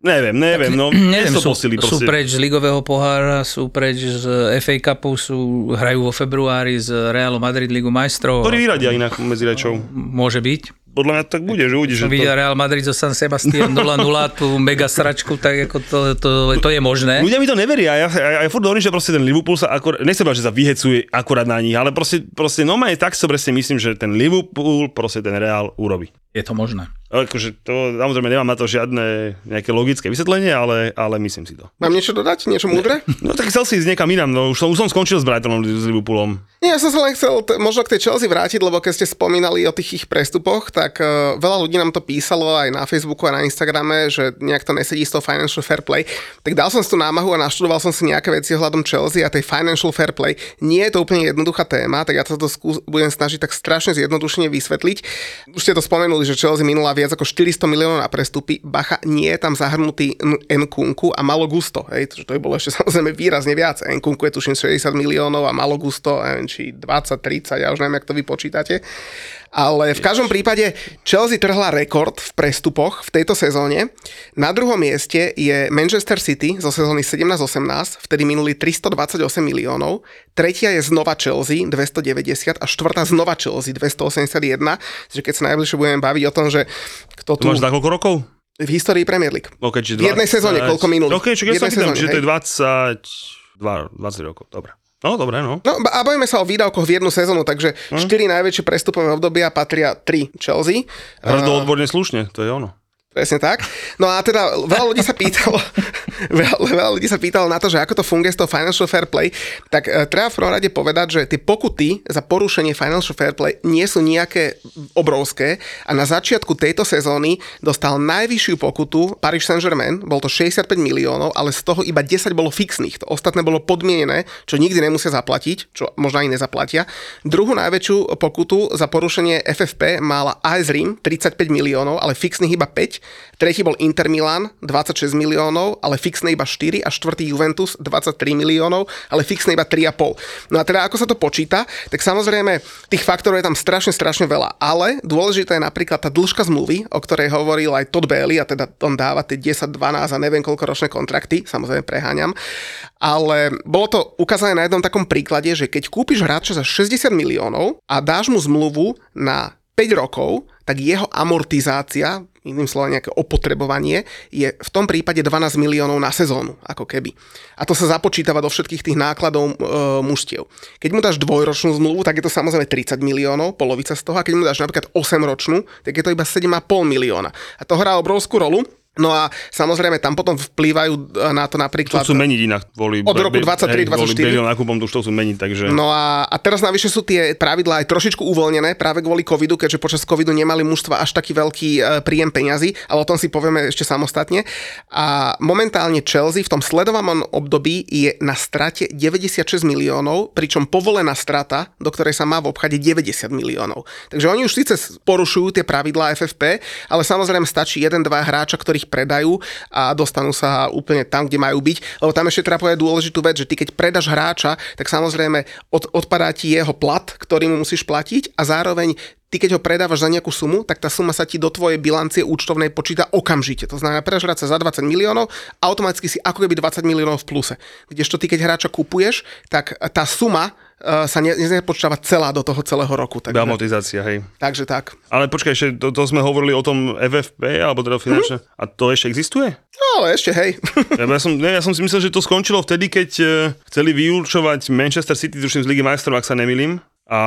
Neviem, neviem, no neviem, sú, posily, sú preč z ligového pohára, sú preč z FA Cupu, sú, hrajú vo februári z Realu Madrid Ligu majstrov. Ktorý vyradia inak medzi rečou. Môže byť. Podľa mňa tak bude, že uvidíš. Som videl to... Real Madrid zo San Sebastian 0-0, tú mega sračku, tak ako to, to, to, je možné. Ľudia mi to neveria. Ja, ja, ja furt hovorím, že proste ten Liverpool sa akor, nechcem že sa vyhecuje akurát na nich, ale proste, proste no je tak, so presne myslím, že ten Liverpool proste ten Real urobí. Je to možné. Akože to, samozrejme, nemám na to žiadne nejaké logické vysvetlenie, ale, ale myslím si to. Mám niečo dodať? Niečo múdre? No tak chcel si ísť niekam inám, no už som, už som skončil s Brightonom, s Liverpoolom. Nie, ja som sa len chcel t- možno k tej Chelsea vrátiť, lebo keď ste spomínali o tých ich prestupoch, tak uh, veľa ľudí nám to písalo aj na Facebooku a na Instagrame, že nejak to nesedí s tou financial fair play. Tak dal som si tú námahu a naštudoval som si nejaké veci ohľadom Chelsea a tej financial fair play. Nie je to úplne jednoduchá téma, tak ja sa to skús- budem snažiť tak strašne zjednodušene vysvetliť. Už ste to spomenuli, že Chelsea minula viac ako 400 miliónov na prestupy. Bacha, nie je tam zahrnutý Nkunku a malo gusto. Hej, to, to by bolo ešte samozrejme výrazne viac. Nkunku je tuším 60 miliónov a malo gusto, neviem, či 20, 30, ja už neviem, jak to vy počítate. Ale v každom prípade Chelsea trhla rekord v prestupoch v tejto sezóne. Na druhom mieste je Manchester City zo sezóny 17-18, vtedy minuli 328 miliónov. Tretia je znova Chelsea 290 a štvrtá znova Chelsea 281. Čiže keď sa najbližšie budeme baviť o tom, že kto tu... Máš za koľko rokov? V histórii Premier League. Okay, v jednej 20... sezóne, koľko minuli. Ok, čo ja sa pýtam, že to je 20, 20 rokov, dobre. No, dobre, no. No a bavíme sa o výdavkoch v jednu sezónu, takže hm? 4 najväčšie prestupové obdobia patria 3 Chelsea. Hrdo odborne slušne, to je ono. Presne tak. No a teda veľa ľudí sa pýtalo, veľa, veľa ľudí sa pýtalo na to, že ako to funguje s tou financial fair play, tak e, treba v prvom rade povedať, že tie pokuty za porušenie financial fair play nie sú nejaké obrovské a na začiatku tejto sezóny dostal najvyššiu pokutu Paris Saint-Germain, bol to 65 miliónov, ale z toho iba 10 bolo fixných, to ostatné bolo podmienené, čo nikdy nemusia zaplatiť, čo možno ani nezaplatia. Druhú najväčšiu pokutu za porušenie FFP mala AS Rim, 35 miliónov, ale fixných iba 5 Tretí bol Inter Milan, 26 miliónov, ale fixné iba 4 a štvrtý Juventus, 23 miliónov, ale fixné iba 3,5. No a teda ako sa to počíta, tak samozrejme tých faktorov je tam strašne, strašne veľa, ale dôležité je napríklad tá dĺžka zmluvy, o ktorej hovoril aj Todd Bailey, a teda on dáva tie 10, 12 a neviem koľko ročné kontrakty, samozrejme preháňam, ale bolo to ukázané na jednom takom príklade, že keď kúpiš hráča za 60 miliónov a dáš mu zmluvu na 5 rokov, tak jeho amortizácia, iným slovom nejaké opotrebovanie, je v tom prípade 12 miliónov na sezónu, ako keby. A to sa započítava do všetkých tých nákladov e, mužstiev. Keď mu dáš dvojročnú zmluvu, tak je to samozrejme 30 miliónov, polovica z toho, a keď mu dáš napríklad 8 ročnú, tak je to iba 7,5 milióna. A to hrá obrovskú rolu, No a samozrejme tam potom vplývajú na to napríklad... To sú meniť inak. Kvôli, od roku 23-24. Kvôli nákupom to už to sú meniť, takže... No a, a teraz navyše sú tie pravidlá aj trošičku uvoľnené práve kvôli covidu, keďže počas covidu nemali mužstva až taký veľký e, príjem peňazí, ale o tom si povieme ešte samostatne. A momentálne Chelsea v tom sledovanom období je na strate 96 miliónov, pričom povolená strata, do ktorej sa má v obchade 90 miliónov. Takže oni už síce porušujú tie pravidlá FFP, ale samozrejme stačí jeden, dva hráča, ktorých ich predajú a dostanú sa úplne tam, kde majú byť. Lebo tam ešte treba povedať dôležitú vec, že ty keď predáš hráča, tak samozrejme od, odpadá ti jeho plat, ktorý mu musíš platiť a zároveň ty keď ho predávaš za nejakú sumu, tak tá suma sa ti do tvojej bilancie účtovnej počíta okamžite. To znamená, predáš hráča za 20 miliónov, automaticky si ako keby 20 miliónov v pluse. Kdežto ty keď hráča kupuješ, tak tá suma sa ne, nezapočítava celá do toho celého roku. Takže, amortizácia, hej. Takže tak. Ale počkaj, ešte to, to sme hovorili o tom FFP, alebo teda finančne. Mm-hmm. A to ešte existuje? No, ale ešte, hej. ja, ja, som, ne, ja som si myslel, že to skončilo vtedy, keď uh, chceli vyučovať Manchester City, tuším z Ligy majstrov, ak sa nemýlim a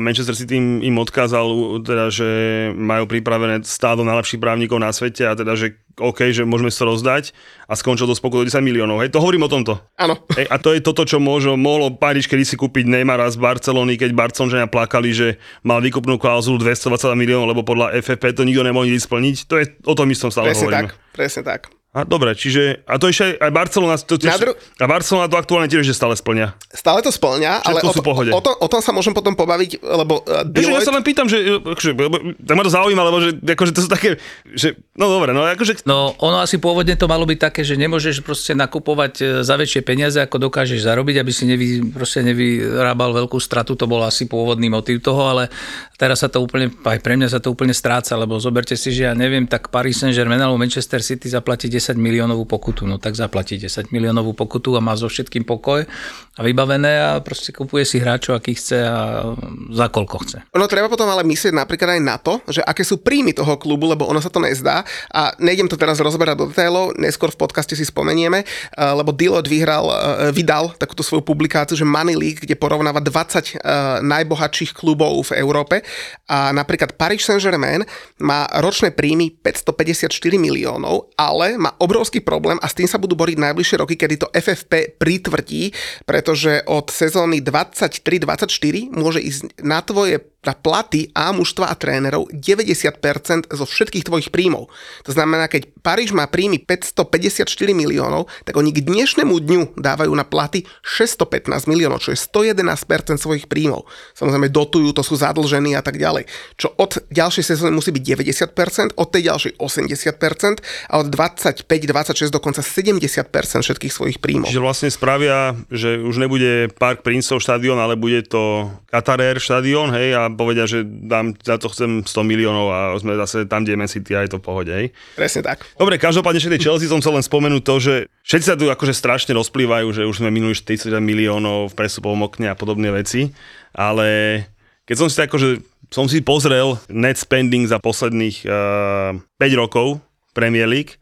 Manchester City im, im odkázal, teda, že majú pripravené stádo najlepších právnikov na svete a teda, že OK, že môžeme sa rozdať a skončil to spokoj 10 miliónov. Hej, to hovorím o tomto. Áno. Hej, a to je toto, čo môžo, mohlo Paríž kedy si kúpiť Neymara z Barcelony, keď Barcelončania plakali, že mal výkupnú klauzulu 220 miliónov, lebo podľa FFP to nikto nemohli splniť. To je o tom istom stále presne hovoríme. tak, presne tak. A dobre, čiže, a to ešte aj Barcelona, to tiež, dru- a Barcelona to aktuálne tiež stále splňa. Stále to splňa, ale o, pohode. O, tom, o tom sa môžem potom pobaviť, lebo uh, Deloitte... Ja sa len pýtam, že, akože, tak ma to zaujíma, lebo že, akože to sú také, že, no dobre, no akože... No ono asi pôvodne to malo byť také, že nemôžeš proste nakupovať e, za väčšie peniaze, ako dokážeš zarobiť, aby si nevy, proste nevyrábal veľkú stratu, to bol asi pôvodný motív toho, ale teraz sa to úplne, aj pre mňa sa to úplne stráca, lebo zoberte si, že ja neviem, tak Paris Saint-Germain alebo Manchester City zaplatí 10 miliónovú pokutu, no tak zaplatí 10 miliónovú pokutu a má so všetkým pokoj a vybavené a proste kupuje si hráčov, aký chce a za koľko chce. Ono treba potom ale myslieť napríklad aj na to, že aké sú príjmy toho klubu, lebo ono sa to nezdá a nejdem to teraz rozberať do detailov, neskôr v podcaste si spomenieme, eh, lebo Deloitte vyhral, eh, vydal takúto svoju publikáciu, že Money League, kde porovnáva 20 eh, najbohatších klubov v Európe a napríklad Paris Saint-Germain má ročné príjmy 554 miliónov, ale má obrovský problém a s tým sa budú boriť najbližšie roky, kedy to FFP pritvrdí, pretože od sezóny 23-24 môže ísť na tvoje na platy a mužstva a trénerov 90% zo všetkých tvojich príjmov. To znamená, keď Paríž má príjmy 554 miliónov, tak oni k dnešnému dňu dávajú na platy 615 miliónov, čo je 111% svojich príjmov. Samozrejme dotujú, to sú zadlžení a tak ďalej. Čo od ďalšej sezóny musí byť 90%, od tej ďalšej 80% a od 25-26 dokonca 70% všetkých svojich príjmov. Čiže vlastne spravia, že už nebude Park Princov štadión, ale bude to Qatar Air štadión, hej, a povedia, že dám, za to chcem 100 miliónov a sme zase tam, kde je Man City a je to v pohode. Hej. Presne tak. Dobre, každopádne tej Chelsea som chcel len spomenúť to, že všetci sa tu akože strašne rozplývajú, že už sme minuli 40 miliónov v presupovom okne a podobné veci, ale keď som si tak akože som si pozrel net spending za posledných uh, eh, 5 rokov Premier League,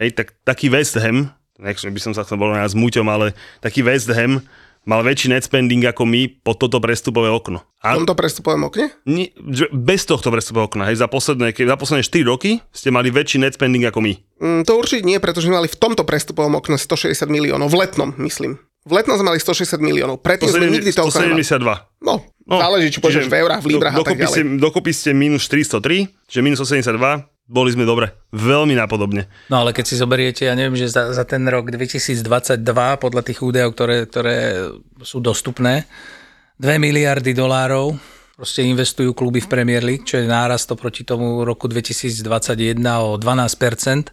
hej, tak taký West Ham, nechcem by som sa chcel bol s muťom, ale taký West Ham mal väčší net spending ako my po toto prestupové okno. A v tomto prestupovom okne? Nie, bez tohto prestupového okna. Hej, za, posledné, za posledné 4 roky ste mali väčší net spending ako my. Mm, to určite nie, pretože mali v tomto prestupovom okne 160 miliónov. V letnom, myslím. V letnom sme mali 160 miliónov. Predtým sme nikdy toľko 172. No, no, záleží, či pôjdeš v eurách, v líbrach do, a tak ďalej. Ste, dokopy ste minus 403, čiže minus 172, boli sme dobre. Veľmi napodobne. No ale keď si zoberiete, ja neviem, že za, za ten rok 2022, podľa tých údajov, ktoré, ktoré sú dostupné, 2 miliardy dolárov proste investujú kluby v Premier League, čo je nárast oproti tomu roku 2021 o 12%,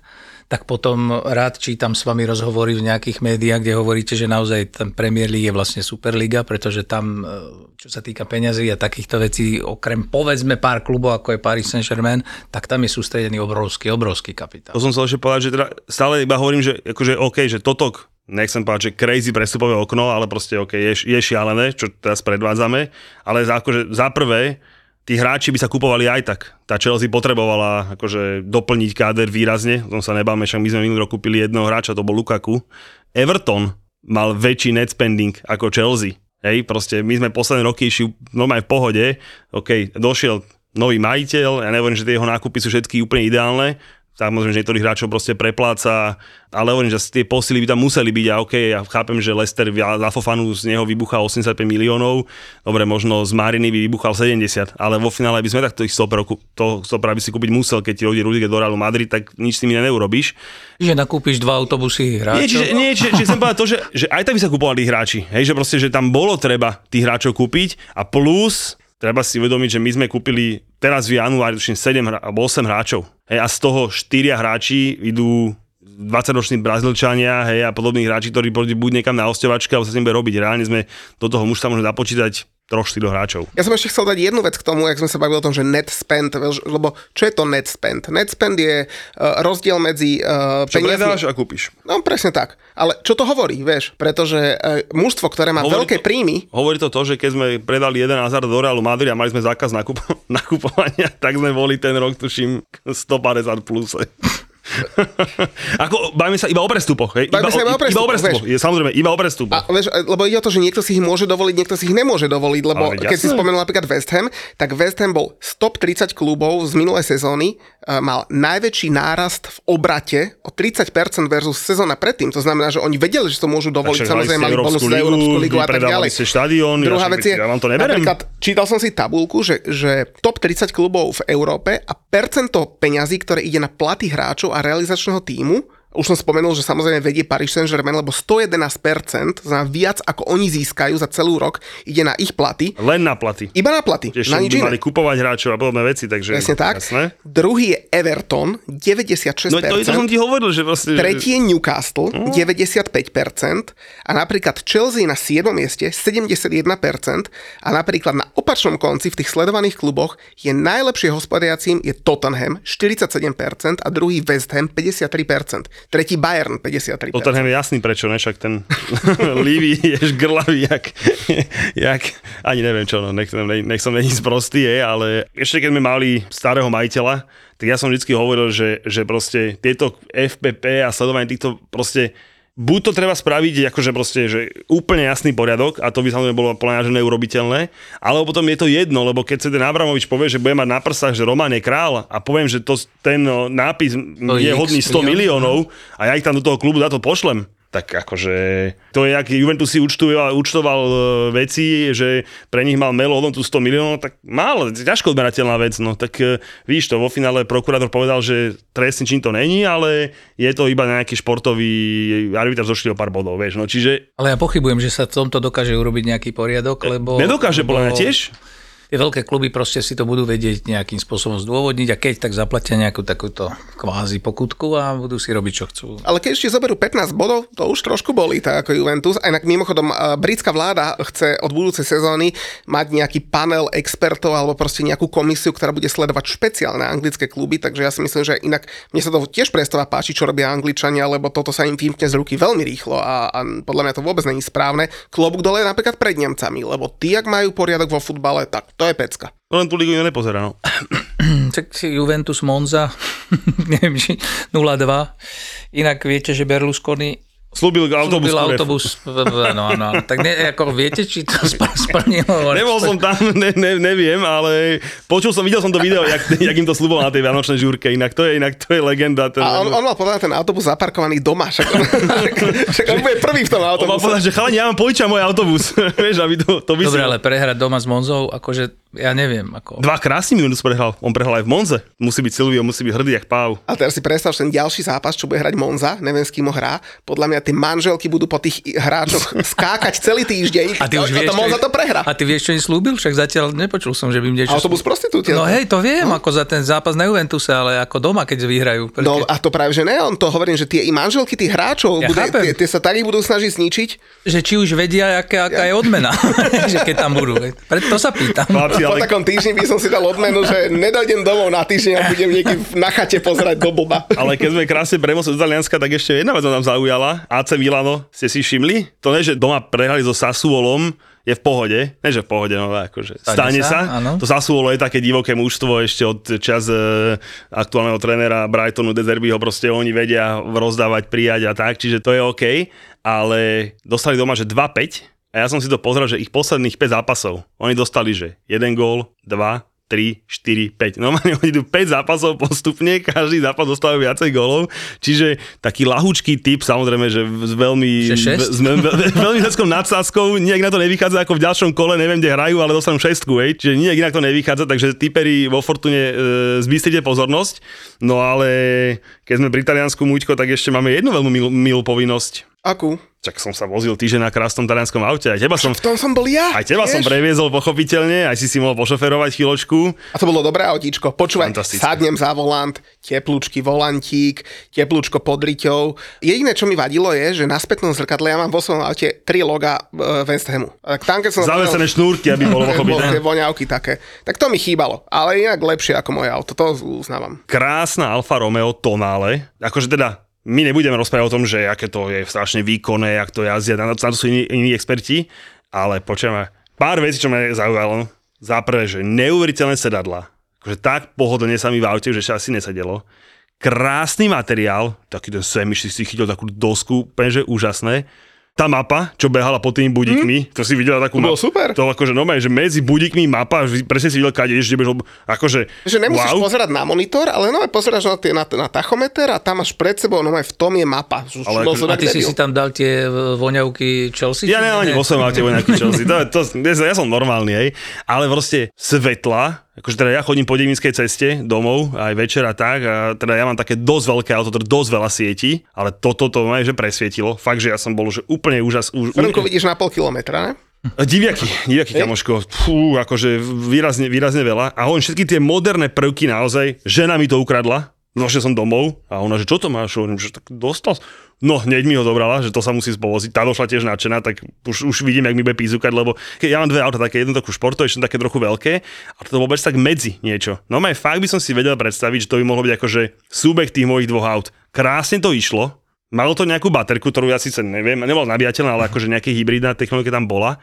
tak potom rád čítam s vami rozhovory v nejakých médiách, kde hovoríte, že naozaj ten Premier League je vlastne Superliga, pretože tam, e, čo sa týka peňazí a takýchto vecí, okrem povedzme pár klubov, ako je Paris Saint-Germain, tak tam je sústredený obrovský, obrovský kapitál. To som chcel ešte povedať, že teda stále iba hovorím, že akože OK, že toto nechcem povedať, že crazy prestupové okno, ale proste OK, je, je šialené, čo teraz predvádzame, ale za, akože, za prvé, tí hráči by sa kupovali aj tak. Tá Chelsea potrebovala akože doplniť káder výrazne, o tom sa nebáme, však my sme minulý rok kúpili jedného hráča, to bol Lukaku. Everton mal väčší net spending ako Chelsea. Hej, proste my sme posledné roky išli normálne v pohode, OK, došiel nový majiteľ, ja nehovorím, že tie jeho nákupy sú všetky úplne ideálne, Samozrejme, že niektorých hráčov proste prepláca, ale hovorím, že tie posily by tam museli byť a OK, ja chápem, že Lester za Fofanu z neho vybuchal 85 miliónov, dobre, možno z Mariny by vybuchal 70, ale vo finále by sme takto ich stoperov, to stoper by si kúpiť musel, keď ti rodí Rudiger do Realu Madrid, tak nič s tým neurobíš. Že nakúpiš dva autobusy hráčov? Nie, čiže, nie, čiže, čiže chcem povedať to, že, že aj tak by sa kúpovali hráči, hej, že proste, že tam bolo treba tých hráčov kúpiť a plus treba si uvedomiť, že my sme kúpili teraz v januári 7 alebo 8 hráčov. Hej, a z toho 4 hráči idú 20-roční Brazílčania hej, a podobní hráči, ktorí pôjdu buď niekam na osťovačke, alebo sa s bude robiť. Reálne sme do toho mužstva môžeme započítať troch, štyroch hráčov. Ja som ešte chcel dať jednu vec k tomu, jak sme sa bavili o tom, že net spend, lebo čo je to net spend? Net spend je uh, rozdiel medzi uh, čo peniazmi... Čo a kúpiš. No presne tak. Ale čo to hovorí, vieš? Pretože uh, mužstvo, ktoré má hovorí veľké to, príjmy... Hovorí to to, že keď sme predali jeden hazard do Realu Madrid a mali sme zákaz nakup- nakupovania, tak sme boli ten rok, tuším, 150 pluse. Ako, bavíme sa iba o prestupoch, hej? Iba, sa iba o prestupoch, iba o prestupoch. Je, samozrejme, iba o prestupoch. A, vieš, lebo ide o to, že niekto si ich môže dovoliť, niekto si ich nemôže dovoliť, lebo Ale keď jasné. si spomenul napríklad West Ham, tak West Ham bol z top 30 klubov z minulej sezóny, e, mal najväčší nárast v obrate o 30% versus sezóna predtým. To znamená, že oni vedeli, že to môžu dovoliť. Samozrejme, mali bonus za Európsku ligu a tak ďalej. štadión, Druhá vec je, ja vám to neberiem. napríklad čítal som si tabulku, že, že top 30 klubov v Európe a percento peňazí, ktoré ide na platy hráčov a realizačného týmu, už som spomenul, že samozrejme vedie Paris Saint-Germain, lebo 111%, znamená viac ako oni získajú za celý rok, ide na ich platy. Len na platy. Iba na platy. Ešte na nič mali kupovať hráčov a podobné veci, takže... Jasne tak. Jasné. Druhý je Everton, 96%. No to, to som ti hovoril, že vlastne... Tretí je Newcastle, no. 95%. A napríklad Chelsea na 7. mieste, 71%. A napríklad na opačnom konci v tých sledovaných kluboch je najlepšie hospodariacím je Tottenham, 47% a druhý West Ham, 53%. Tretí Bayern 53%. Tottenham je jasný prečo, ne? Však ten Lívy je žgrlavý, jak, jak, ani neviem čo, no, nech, nech, som není sprostý, je, ale ešte keď sme mali starého majiteľa, tak ja som vždy hovoril, že, že proste tieto FPP a sledovanie týchto proste buď to treba spraviť akože proste, že úplne jasný poriadok a to by samozrejme bolo podľa že neurobiteľné, alebo potom je to jedno, lebo keď sa ten Abramovič povie, že bude mať na prsách, že Roman je král a poviem, že to, ten no, nápis to je hodný 100 miliónov a ja ich tam do toho klubu za to pošlem, tak akože to je, ak Juventus si účtoval, účtoval e, veci, že pre nich mal Melo hodnotu 100 miliónov, tak málo, ťažko odberateľná vec, no. Tak e, víš to, vo finále prokurátor povedal, že trestný čin to není, ale je to iba nejaký športový arbitr zošli o pár bodov, vieš, no. Čiže... Ale ja pochybujem, že sa v tomto dokáže urobiť nejaký poriadok, lebo... Nedokáže, lebo... podľa tiež tie veľké kluby proste si to budú vedieť nejakým spôsobom zdôvodniť a keď tak zaplatia nejakú takúto kvázi pokutku a budú si robiť, čo chcú. Ale keď ešte zoberú 15 bodov, to už trošku bolí, tak ako Juventus. A inak mimochodom, britská vláda chce od budúcej sezóny mať nejaký panel expertov alebo proste nejakú komisiu, ktorá bude sledovať špeciálne anglické kluby, takže ja si myslím, že inak mne sa to tiež prestáva páči, čo robia Angličania, lebo toto sa im vymkne z ruky veľmi rýchlo a, a podľa mňa to vôbec není správne. Klobúk dole napríklad pred Nemcami, lebo tí, ak majú poriadok vo futbale, tak to je pecka. No len tú ligu nepozerá, no. Tak Juventus Monza, neviem, či 0-2. Inak viete, že Berlusconi Slúbil autobus. Slúbil autobus, no, no. Tak ne, ako viete, či to splnilo? Nebol som tam, ne, ne, neviem, ale počul som, videl som to video, jak, jak im to slúbilo na tej Vianočnej žúrke, inak to je, inak to je legenda. Ten... A on, on mal povedať ten autobus zaparkovaný doma, však on, však on bude prvý v tom autobuse. On mal povedať, že chalani, ja vám požičam môj autobus, vieš, aby to, to Dobre, ale prehrať doma s Monzou, akože ja neviem. Ako... Dva krásny minút prehral. On prehral aj v Monze. Musí byť Silvio, musí byť hrdý jak páv. A teraz si predstav, že ten ďalší zápas, čo bude hrať Monza, neviem s kým ho hrá, podľa mňa tie manželky budú po tých hráčoch skákať celý týždeň. A ty už to, vieš, to moc čo- za to prehra. A ty vieš, čo im slúbil? Však zatiaľ nepočul som, že by im niečo... Autobus prostitútia. No hej, to viem, ako za ten zápas na Juventuse, ale ako doma, keď vyhrajú. No a to práve, že ne, on to hovorím, že tie i manželky tých hráčov, Ja bude, tie, tie sa tak ich budú snažiť zničiť. Že či už vedia, aká, aká je odmena, že keď tam budú. Preto to sa pýtam. Chlapci, Po ale takom týždni by som si dal odmenu, že nedojdem domov na týždeň a budem niekde na chate pozerať do blba. Ale keď sme krásne premosli do Talianska, tak ešte jedna vec ma tam zaujala. AC Milano, ste si všimli? To nie, že doma prehrali so Sassuolom, je v pohode. Nie, že v pohode, no akože stane, Stane sa, sa. To Sassuolo je také divoké mužstvo ešte od čas e, aktuálneho trénera Brightonu De Zerbiho, proste oni vedia rozdávať, prijať a tak, čiže to je OK. Ale dostali doma, že 2-5 a ja som si to pozrel, že ich posledných 5 zápasov, oni dostali, že 1 gól, 2, 3, 4, 5. Normálne oni idú 5 zápasov postupne, každý zápas dostávajú viacej gólov, čiže taký lahúčký typ, samozrejme, že s veľmi, s veľmi, veľmi veľkou nadsázkou, nejak na to nevychádza ako v ďalšom kole, neviem, kde hrajú, ale dostanú šestku, hej, čiže nejak inak to nevychádza, takže typeri vo Fortune e, zbystrite pozornosť, no ale keď sme pri Taliansku, Muďko, tak ešte máme jednu veľmi milú, milú povinnosť. Akú? Čak som sa vozil týždeň na krásnom talianskom aute, aj teba som, V tom som bol ja. aj teba som vieš? previezol pochopiteľne, aj si si mohol pošoferovať chvíľočku. A to bolo dobré autíčko. Počúvaj, sadnem za volant, teplúčky volantík, teplúčko pod riťou. Jediné, čo mi vadilo je, že na spätnom zrkadle ja mám vo svojom aute tri loga e, West Hamu. Tak tam, keď som Zavesené šnúrky, aby bolo pochopiteľné. voňavky také. Tak to mi chýbalo, ale inak lepšie ako moje auto, to uznávam. Krásna Alfa Romeo Tonale, akože teda my nebudeme rozprávať o tom, že aké to je strašne výkonné, jak to jazdia, na to, na to sú iní, iní experti, ale počujeme, pár vecí, čo ma zaujalo. Za prvé, že neuveriteľné sedadla. Akože tak pohodlne sa mi v aute, že ešte asi nesedelo. Krásny materiál, taký ten semiš si chytil takú dosku, úplne že úžasné. Tá mapa, čo behala pod tými budíkmi, to si videla takú mapu. super. To akože normálne, že medzi budíkmi mapa, že presne si videl, kade ideš, že budeš, akože, Že nemusíš wow. pozerať na monitor, ale no pozeráš na, tie, na, na tachometer a tam máš pred sebou, no v tom je mapa. Ale akože- som A ty si si tam dal tie voňavky Chelsea? Ja nemám ani vo svojom aute nejaký Chelsea, to, je- to, ja, ja som normálny, hej, ale proste svetla, akože teda ja chodím po Devinskej ceste domov, aj večer a tak, a teda ja mám také dosť veľké auto, teda dosť veľa sietí, ale toto to ma že presvietilo, fakt, že ja som bol že úplne úžas, už, Frnko vidíš na pol kilometra, ne? Diviaky, diviaky, kamoško, fú, akože výrazne, výrazne veľa. A hovorím, všetky tie moderné prvky naozaj, žena mi to ukradla, Došiel som domov a ona, že čo to máš? Hovorím, že tak dostal. No, hneď mi ho dobrala, že to sa musí spovoziť. Tá došla tiež nadšená, tak už, už vidím, jak mi bude pízukať, lebo ke- ja mám dve auta, také jedno takú športové, ešte také trochu veľké, a to vôbec tak medzi niečo. No aj fakt by som si vedel predstaviť, že to by mohlo byť akože súbeh tých mojich dvoch aut. Krásne to išlo, Malo to nejakú baterku, ktorú ja síce neviem, nebola nabíjateľná, ale akože nejaká hybridná technológia tam bola.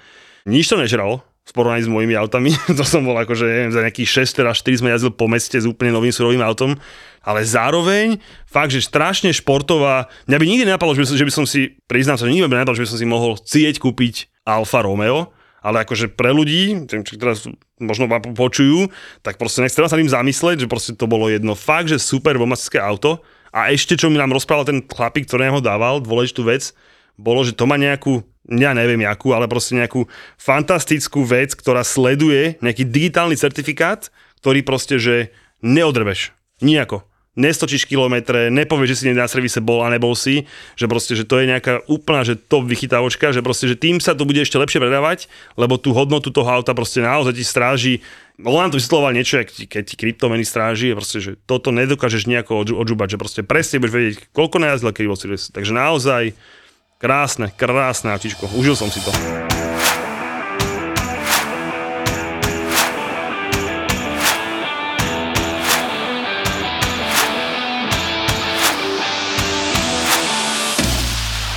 Nič to nežralo v porovnaní s mojimi autami. to som bol akože, neviem, za nejakých 6 až 4 sme jazdil po meste s úplne novým surovým autom. Ale zároveň, fakt, že strašne športová. Mňa by nikdy nenapadlo, že by, som- že by som si, priznám sa, že nikdy by nenapadlo, že by som si mohol chcieť kúpiť Alfa Romeo, ale akože pre ľudí, tým, čo teraz možno ma počujú, tak proste nech sa tým zamysleť, že proste to bolo jedno fakt, že super bombastické auto. A ešte, čo mi nám rozprával ten chlapík, ktorý nám ho dával, dôležitú vec, bolo, že to má nejakú, ja neviem jakú, ale proste nejakú fantastickú vec, ktorá sleduje nejaký digitálny certifikát, ktorý proste, že neodrbeš. Nijako. Nestočíš kilometre, nepovieš, že si na servise bol a nebol si, že proste, že to je nejaká úplná, že top vychytávočka, že proste, že tým sa to bude ešte lepšie predávať, lebo tú hodnotu toho auta proste naozaj ti stráži nám to vysvetloval niečo, keď ti kryptomeny stráži, proste, že toto nedokážeš nejako odžu- odžubať, že proste presne budeš vedieť, koľko najazdil, kedy bol Silvestre. Takže naozaj krásne, krásne autičko. Užil som si to.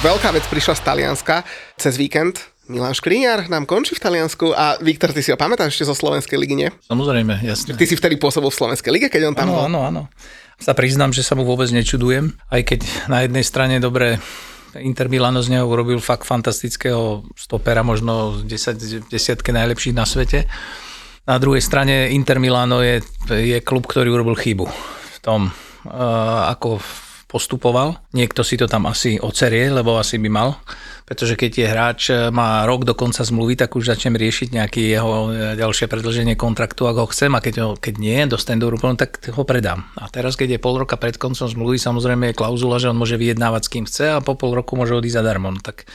Veľká vec prišla z Talianska cez víkend. Milan Škriňar nám končí v Taliansku a Viktor, ty si ho pamätáš ešte zo Slovenskej ligy, nie? Samozrejme, jasne. Ty si vtedy pôsobil v Slovenskej lige, keď on tam Áno, bol. áno, áno. Sa priznám, že sa mu vôbec nečudujem, aj keď na jednej strane dobre Inter Milano z neho urobil fakt fantastického stopera, možno z 10, desiatke najlepších na svete. Na druhej strane Inter Milano je, je klub, ktorý urobil chybu v tom, uh, ako postupoval. Niekto si to tam asi ocerie, lebo asi by mal pretože keď je hráč e, má rok do konca zmluvy, tak už začnem riešiť nejaké jeho e, ďalšie predlženie kontraktu, ak ho chcem a keď, ho, keď nie, dostanem do úplne, tak ho predám. A teraz, keď je pol roka pred koncom zmluvy, samozrejme je klauzula, že on môže vyjednávať s kým chce a po pol roku môže odísť zadarmo. No, tak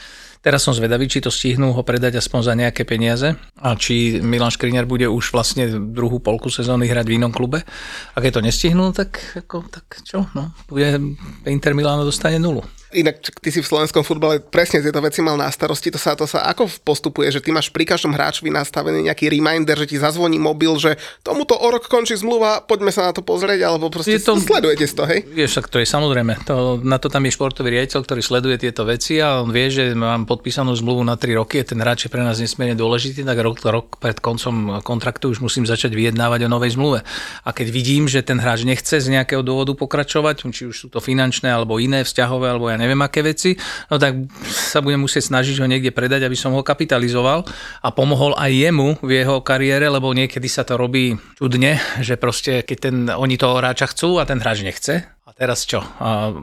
Teraz som zvedavý, či to stihnú ho predať aspoň za nejaké peniaze a či Milan Škriňar bude už vlastne druhú polku sezóny hrať v inom klube. A keď to nestihnú, tak, ako, tak čo? No, bude Inter Milano dostane nulu. Inak ty si v slovenskom futbale presne tieto veci mal na starosti, to sa, to sa ako postupuje, že ty máš pri každom hráčovi nastavený nejaký reminder, že ti zazvoní mobil, že tomuto o rok končí zmluva, poďme sa na to pozrieť, alebo proste je to, sledujete to, hej? Je, však to je samozrejme, to, na to tam je športový riaditeľ, ktorý sleduje tieto veci a on vie, že mám podpísanú zmluvu na 3 roky, ten hráč je pre nás nesmierne dôležitý, tak rok, rok pred koncom kontraktu už musím začať vyjednávať o novej zmluve. A keď vidím, že ten hráč nechce z nejakého dôvodu pokračovať, či už sú to finančné alebo iné vzťahové, alebo ja neviem aké veci, no tak sa budem musieť snažiť ho niekde predať, aby som ho kapitalizoval a pomohol aj jemu v jeho kariére, lebo niekedy sa to robí čudne, že proste keď ten, oni toho hráča chcú a ten hráč nechce. A teraz čo? A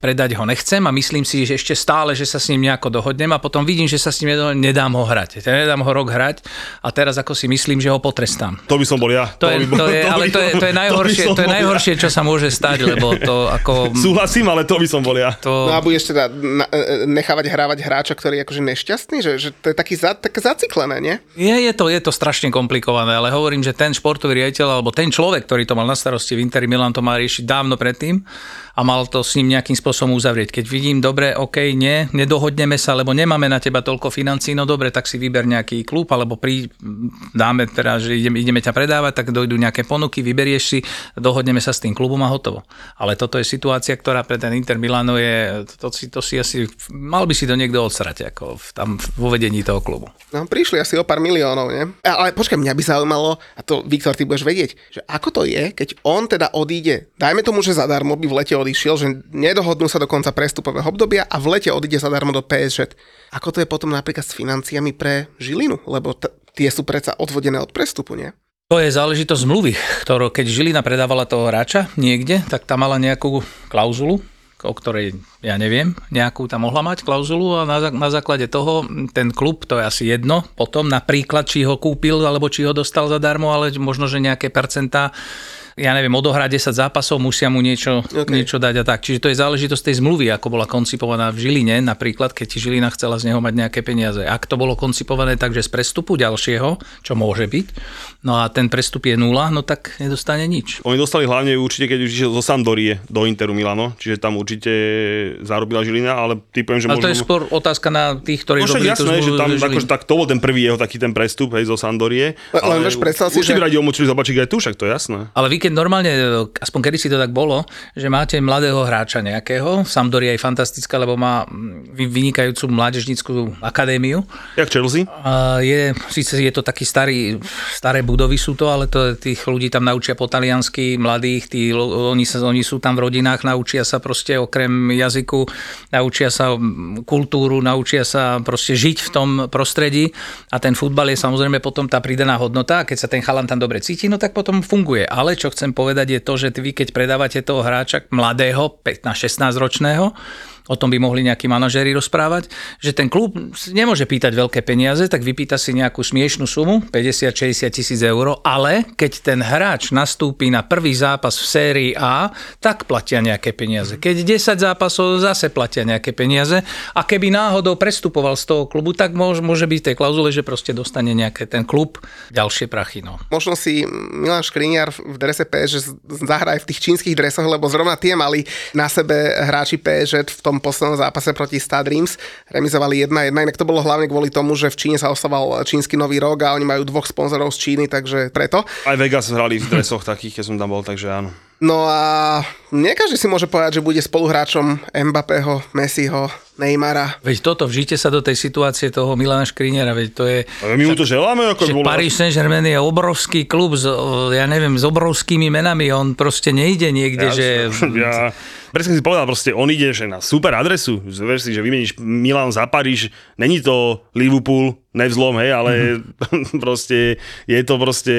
predať ho nechcem a myslím si, že ešte stále, že sa s ním nejako dohodnem a potom vidím, že sa s ním nedám ho hrať. Ja nedám ho rok hrať a teraz ako si myslím, že ho potrestám. To by som bol ja. To, to, je, bol, to je, ale to je, to je najhoršie, to, to je najhoršie, čo sa môže stať, lebo to ako... Súhlasím, ale to by som bol ja. To... No a budeš teda nechávať hrávať hráča, ktorý je akože nešťastný, že, že to je taký za, také zaciklené, nie? Je, je, to, je to strašne komplikované, ale hovorím, že ten športový riaditeľ alebo ten človek, ktorý to mal na starosti v Interi Milan, to má riešiť dávno predtým a mal to s ním nejakým spôsobom uzavrieť. Keď vidím, dobre, OK, nie, nedohodneme sa, lebo nemáme na teba toľko financí, no dobre, tak si vyber nejaký klub, alebo pri, dáme teda, že ideme, ideme ťa predávať, tak dojdú nejaké ponuky, vyberieš si, dohodneme sa s tým klubom a hotovo. Ale toto je situácia, ktorá pre ten Inter Milano je, to, si, to si asi, mal by si to niekto odsrať, ako v, tam vo vedení toho klubu. No, prišli asi o pár miliónov, nie? Ale počkaj, mňa by zaujímalo, a to Viktor, ty budeš vedieť, že ako to je, keď on teda odíde, dajme tomu, že zadarmo by v lete odišiel, že nedohodnú sa do konca prestupového obdobia a v lete odíde zadarmo do PSG. Ako to je potom napríklad s financiami pre Žilinu? Lebo t- tie sú predsa odvodené od prestupu, nie? To je záležitosť zmluvy, ktorú keď Žilina predávala toho hráča niekde, tak tam mala nejakú klauzulu, o ktorej ja neviem, nejakú tam mohla mať klauzulu a na, na základe toho ten klub, to je asi jedno, potom napríklad, či ho kúpil alebo či ho dostal zadarmo, ale možno, že nejaké percentá ja neviem, odohrať 10 zápasov, musia mu niečo, okay. niečo dať a tak. Čiže to je záležitosť tej zmluvy, ako bola koncipovaná v Žiline, napríklad, keď Žilina chcela z neho mať nejaké peniaze. Ak to bolo koncipované tak, že z prestupu ďalšieho, čo môže byť, no a ten prestup je nula, no tak nedostane nič. Oni dostali hlavne určite, keď už išiel zo Sandorie do Interu Milano, čiže tam určite zarobila Žilina, ale typujem, že ale možno... to je skôr otázka na tých, ktorí no, robili jasné, že tam, akože, tak to bol ten prvý jeho taký ten prestup hej, zo Sandorie. Ale, ale predstav si, že... radi omočili zobačiť aj tu, však to je jasné. Ale vy keď normálne, aspoň kedy si to tak bolo, že máte mladého hráča nejakého, Sampdoria je fantastická, lebo má vynikajúcu mládežnickú akadémiu. Jak Chelsea? A je, síce je to taký starý, staré budovy sú to, ale to, tých ľudí tam naučia po taliansky, mladých, tí, oni, sa, oni sú tam v rodinách, naučia sa proste okrem jazyku, naučia sa kultúru, naučia sa proste žiť v tom prostredí a ten futbal je samozrejme potom tá pridaná hodnota a keď sa ten chalan tam dobre cíti, no tak potom funguje. Ale čo chcem povedať je to, že vy keď predávate toho hráča mladého, 15-16 ročného, o tom by mohli nejakí manažéri rozprávať, že ten klub nemôže pýtať veľké peniaze, tak vypýta si nejakú smiešnú sumu, 50-60 tisíc eur, ale keď ten hráč nastúpi na prvý zápas v sérii A, tak platia nejaké peniaze. Keď 10 zápasov zase platia nejaké peniaze a keby náhodou prestupoval z toho klubu, tak môže, byť tej klauzule, že proste dostane nejaké ten klub ďalšie prachy. No. Možno si Milan Škriniar v drese PSG zahraj v tých čínskych dresoch, lebo zrovna tie mali na sebe hráči PSG v tom poslednom zápase proti Stad Reims. Remizovali 1-1, inak to bolo hlavne kvôli tomu, že v Číne sa osával čínsky nový rok a oni majú dvoch sponzorov z Číny, takže preto. Aj Vegas hrali v dresoch takých, keď som tam bol, takže áno. No a nie každý si môže povedať, že bude spoluhráčom Mbappého, Messiho, Neymara. Veď toto, vžite sa do tej situácie toho Milana Škrinera, veď to je... Ale my mu to želáme, ako bolo... Paris Saint-Germain je obrovský klub, s, ja neviem, s obrovskými menami, on proste nejde niekde, ja, že... Ja, presne si povedal, proste on ide že na super adresu, Ver si, že vymeníš Milan za Paríž, není to Liverpool, nevzlom, hej, ale mm-hmm. proste je to proste,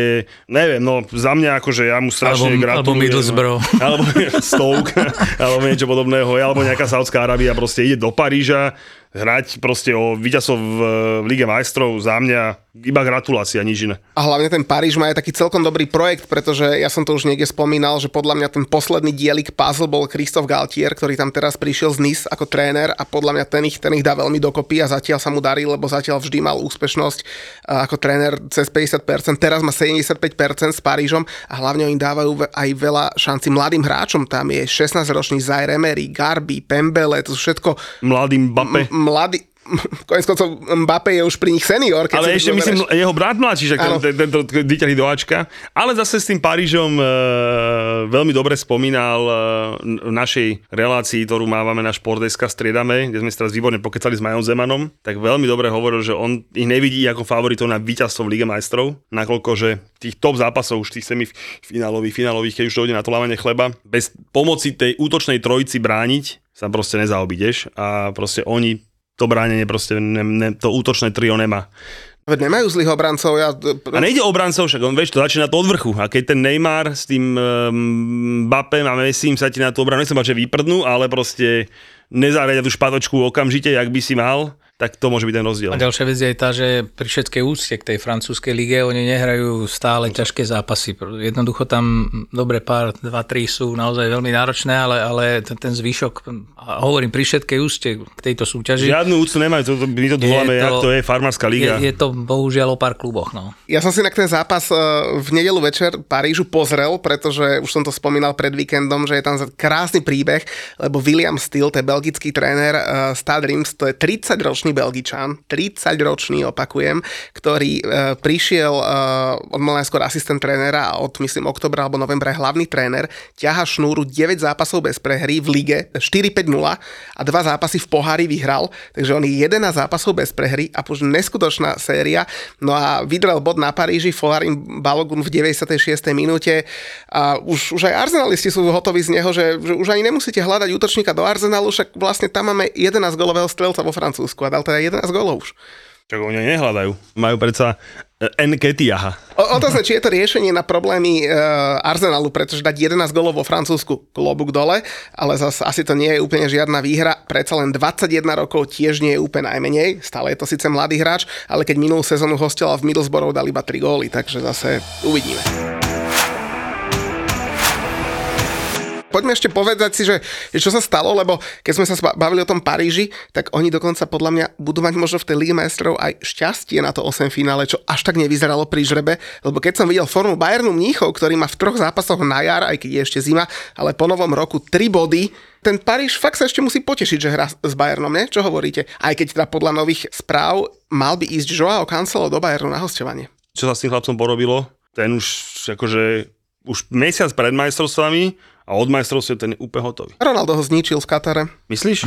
neviem, no za mňa akože ja mu strašne alebo, gratulujem. Alebo Middlesbrough. Alebo Stoke, alebo niečo podobného, alebo nejaká Saudská Arábia proste ide do Paríža, hrať proste o víťazov v, v Lige majstrov za mňa iba gratulácia, nič iné. A hlavne ten Paríž má aj taký celkom dobrý projekt, pretože ja som to už niekde spomínal, že podľa mňa ten posledný dielik puzzle bol Christoph Galtier, ktorý tam teraz prišiel z NIS ako tréner a podľa mňa ten ich, ten ich dá veľmi dokopy a zatiaľ sa mu darí, lebo zatiaľ vždy mal úspešnosť ako tréner cez 50%, teraz má 75% s Parížom a hlavne oni dávajú aj veľa šanci mladým hráčom. Tam je 16-ročný Zaire Emery, Garby, Pembele, to sú všetko Mladý Mbappé. M- mladí, Konec koncov Mbappé je už pri nich senior. Keď ale ešte myslím, jeho brat mladší, že ten, tento vyťahli do Ačka. Ale zase s tým Parížom e, veľmi dobre spomínal e, v našej relácii, ktorú mávame na Športeska striedame, kde sme sa teraz výborne pokecali s Majom Zemanom, tak veľmi dobre hovoril, že on ich nevidí ako favoritov na víťazstvo v Lige majstrov, nakoľko, že tých top zápasov, už tých semifinálových, finálových, keď už dojde na to lávanie chleba, bez pomoci tej útočnej trojici brániť sa proste nezaobídeš a proste oni to bránenie proste, ne, ne, to útočné trio nemá. Veď nemajú zlých obrancov. Ja... A nejde o obrancov, však on vieš, to začína to od vrchu. A keď ten Neymar s tým um, Bappem a Messim sa ti na tú obranu, nechcem že vyprdnú, ale proste nezariadia tú špatočku okamžite, jak by si mal, tak to môže byť ten rozdiel. A ďalšia vec je tá, že pri všetkej úcte k tej francúzskej lige oni nehrajú stále ťažké zápasy. Jednoducho tam dobre pár, dva, tri sú naozaj veľmi náročné, ale, ale ten, ten zvyšok, a hovorím pri všetkej úcte k tejto súťaži. Žiadnu úctu nemajú, to, my to voláme, jak to je farmárska liga. Je, je to bohužiaľ o pár kluboch. No. Ja som si na ten zápas e, v nedelu večer Parížu pozrel, pretože už som to spomínal pred víkendom, že je tam krásny príbeh, lebo William Steele, to je belgický tréner Stade Reims, to je 30 ročný Belgičan, 30 ročný opakujem, ktorý e, prišiel, e, on mal najskôr asistent trénera a od myslím oktobra alebo novembra je hlavný tréner, ťaha šnúru 9 zápasov bez prehry v lige 4-5-0 a dva zápasy v pohári vyhral, takže on je 11 zápasov bez prehry a už neskutočná séria. No a vydrel bod na Paríži, Folarin Balogun v 96. minúte a už, už aj arzenalisti sú hotoví z neho, že, že už ani nemusíte hľadať útočníka do Arsenalu, však vlastne tam máme 11 golového strelca vo Francúzsku a teda 11 golov už. Čak oni nehľadajú. Majú predsa Nketiaha. O, otázne, či je to riešenie na problémy e, Arsenalu, pretože dať 11 golov vo Francúzsku klobúk dole, ale zase asi to nie je úplne žiadna výhra. Predsa len 21 rokov tiež nie je úplne najmenej. Stále je to síce mladý hráč, ale keď minulú sezónu hostila v Middlesbrough, dal iba 3 góly, takže zase uvidíme. Poďme ešte povedať si, že, čo sa stalo, lebo keď sme sa bavili o tom Paríži, tak oni dokonca podľa mňa budú mať možno v tej Lige majstrov aj šťastie na to 8 finále, čo až tak nevyzeralo pri žrebe, lebo keď som videl formu Bayernu Mníchov, ktorý má v troch zápasoch na jar, aj keď je ešte zima, ale po novom roku 3 body, ten Paríž fakt sa ešte musí potešiť, že hrá s Bayernom, ne? Čo hovoríte? Aj keď teda podľa nových správ mal by ísť Joao Cancelo do Bayernu na hostovanie. Čo sa s tým chlapcom porobilo? Ten už akože už mesiac pred majstrovstvami a od majstrovstiev ten je úplne hotový. Ronaldo ho zničil v Katare. Myslíš?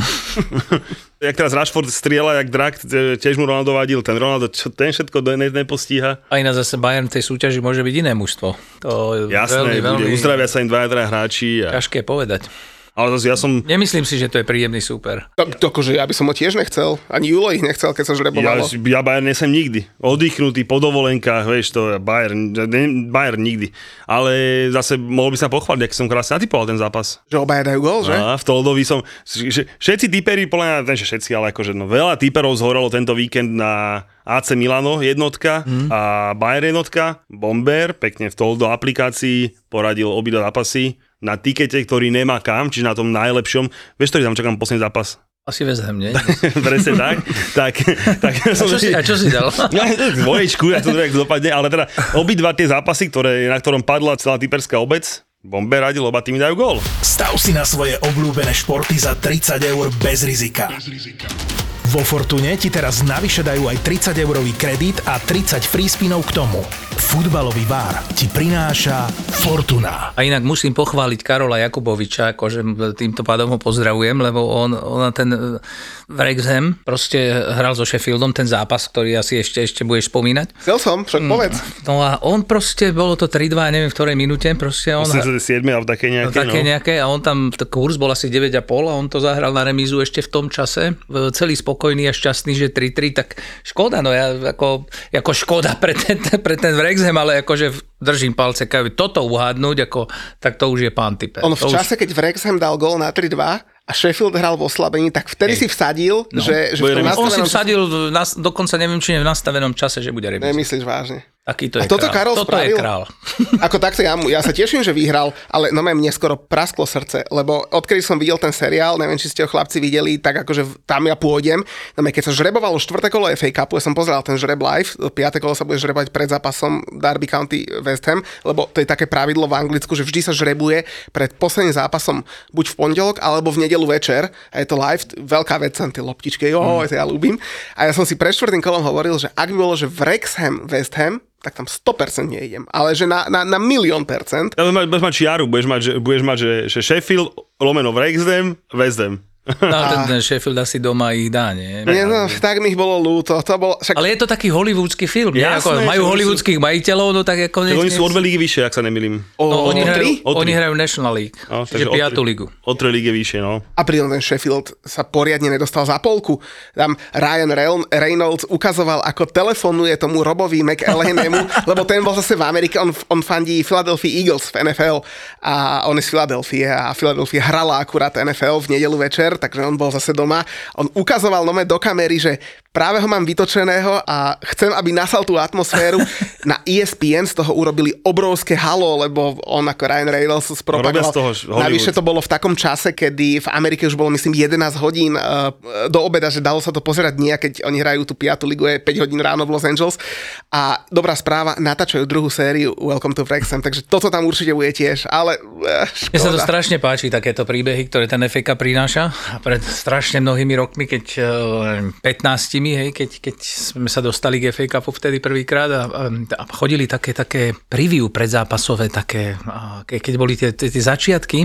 jak teraz Rashford strieľa, jak drak, tiež mu Ronaldo vadil. Ten Ronaldo, čo, ten všetko ne, nepostíha. A iná zase Bayern tej súťaži môže byť iné mužstvo. To Jasné, veľmi, bude, uzdravia sa im dvaja, traja hráči. A... Ťažké povedať. Ale zase ja som... Nemyslím si, že to je príjemný súper. Tak, to, akože ja by som ho tiež nechcel. Ani Julo ich nechcel, keď sa žrebovalo. Ja, ja Bayern nesem nikdy. Oddychnutý po dovolenkách, vieš, to Bayern, ne, Bayern nikdy. Ale zase mohol by sa pochváliť, ak som krásne natypoval ten zápas. Že obaja dajú gol, že? A v Toldovi som... Že, všetci typeri, podľa mňa, všetci, ale akože no, veľa typerov zhorelo tento víkend na AC Milano jednotka mm. a Bayern jednotka. Bomber, pekne v Toldo aplikácii poradil obidva zápasy na tikete, ktorý nemá kam, čiže na tom najlepšom. Vieš, ktorý tam čakám posledný zápas? Asi vezhem, nie? Presne tak. tak, tak a, čo si, a čo si dal? Dvoječku, ja to dopadne, ale teda obidva tie zápasy, ktoré, na ktorom padla celá typerská obec, Bombe radil, oba tými dajú gól. Stav si na svoje obľúbené športy za 30 eur bez rizika. Bez rizika. Vo Fortune ti teraz navyše dajú aj 30 eurový kredit a 30 free spinov k tomu. Futbalový bar ti prináša Fortuna. A inak musím pochváliť Karola Jakuboviča, akože týmto pádom ho pozdravujem, lebo on, on ten e, Wrexham proste hral so Sheffieldom ten zápas, ktorý asi ešte, ešte budeš spomínať. Chcel som, však povedz. No a on proste, bolo to 3-2, neviem v ktorej minúte, proste on... Myslím, že 7 alebo také nejaké. No, také no. nejaké a on tam, kurz bol asi 9,5 a on to zahral na remízu ešte v tom čase. V- Celý spokojný a šťastný, že 3-3, tak škoda, no ja ako, ako škoda pre ten, pre ten Wrexham, ale akože držím palce, keď toto uhádnuť, ako, tak to už je pán type. On v to čase, keď Wrexham dal gól na 3-2 a Sheffield hral v oslabení, tak vtedy si vsadil, že, že v Bude tom. Už, on si nastavenom... vsadil, v nas, dokonca neviem, či je v nastavenom čase, že bude remíza. Nemyslíš vážne. Taký to A je toto král. Karol toto je spravil? král. Ako takto, ja, ja sa teším, že vyhral, ale no mne skoro prasklo srdce, lebo odkedy som videl ten seriál, neviem, či ste ho chlapci videli, tak akože tam ja pôjdem. No keď sa žrebovalo štvrté kolo FA Cupu, ja som pozeral ten žreb live, piaté kolo sa bude žrebovať pred zápasom Derby County West Ham, lebo to je také pravidlo v Anglicku, že vždy sa žrebuje pred posledným zápasom buď v pondelok alebo v nedelu večer a je to live, veľká vec, tie loptičky, jo, mm. to ja ľúbim. A ja som si pred štvrtým kolom hovoril, že ak by bolo, že Wrexham West Ham, tak tam 100% neidem. Ale že na, na, na milión percent. Ja, budeš mať čiaru, budeš mať, že, budeš mať že, že Sheffield, lomeno Wrexham, West Ham. No, ten, ten Sheffield asi doma ich dá, nie? Nie, no, tak mi ich bolo ľúto. To bol, však, Ale je to taký hollywoodsky film, nie? Jasné, Ako, majú hollywoodských majiteľov, no tak ako... Oni sú o dve lígy vyššie, ak sa nemýlim. o, No, oni, o hrajú? O oni hrajú National League, No, čiže o piatú tri- ligu. O tri lígy vyššie, no. A pritom ten Sheffield sa poriadne nedostal za polku. Tam Ryan Reyn- Reynolds ukazoval, ako telefonuje tomu Robovi McElhennemu, lebo ten bol zase v Amerike, on, on fandí Philadelphia Eagles v NFL a on je z Philadelphia a Philadelphia hrala akurát NFL v nedelu večer, takže on bol zase doma. On ukazoval nome do kamery, že práve ho mám vytočeného a chcem, aby nasal tú atmosféru. Na E ESPN z toho urobili obrovské halo, lebo on ako Ryan Reynolds spropagoval. z toho. Navyše to bolo v takom čase, kedy v Amerike už bolo myslím 11 hodín uh, do obeda, že dalo sa to pozerať nie, keď oni hrajú tú piatu ligu, je 5 hodín ráno v Los Angeles. A dobrá správa, natáčajú druhú sériu Welcome to Wrexham, takže toto tam určite bude tiež, ale uh, Mne sa to strašne páči, takéto príbehy, ktoré ten FK prináša. A pred strašne mnohými rokmi, keď eh, 15, hej, keď, keď sme sa dostali k FA Cupu vtedy prvýkrát a, a, chodili také, také preview predzápasové, také, keď boli tie, tie, tie začiatky,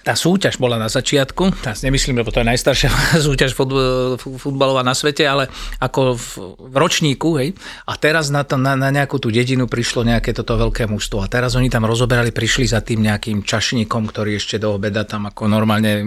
tá súťaž bola na začiatku, teraz nemyslím, lebo to je najstaršia súťaž fut- futbalová na svete, ale ako v, ročníku, hej. A teraz na, to, na, na nejakú tú dedinu prišlo nejaké toto veľké mužstvo. A teraz oni tam rozoberali, prišli za tým nejakým čašníkom, ktorý ešte do obeda tam ako normálne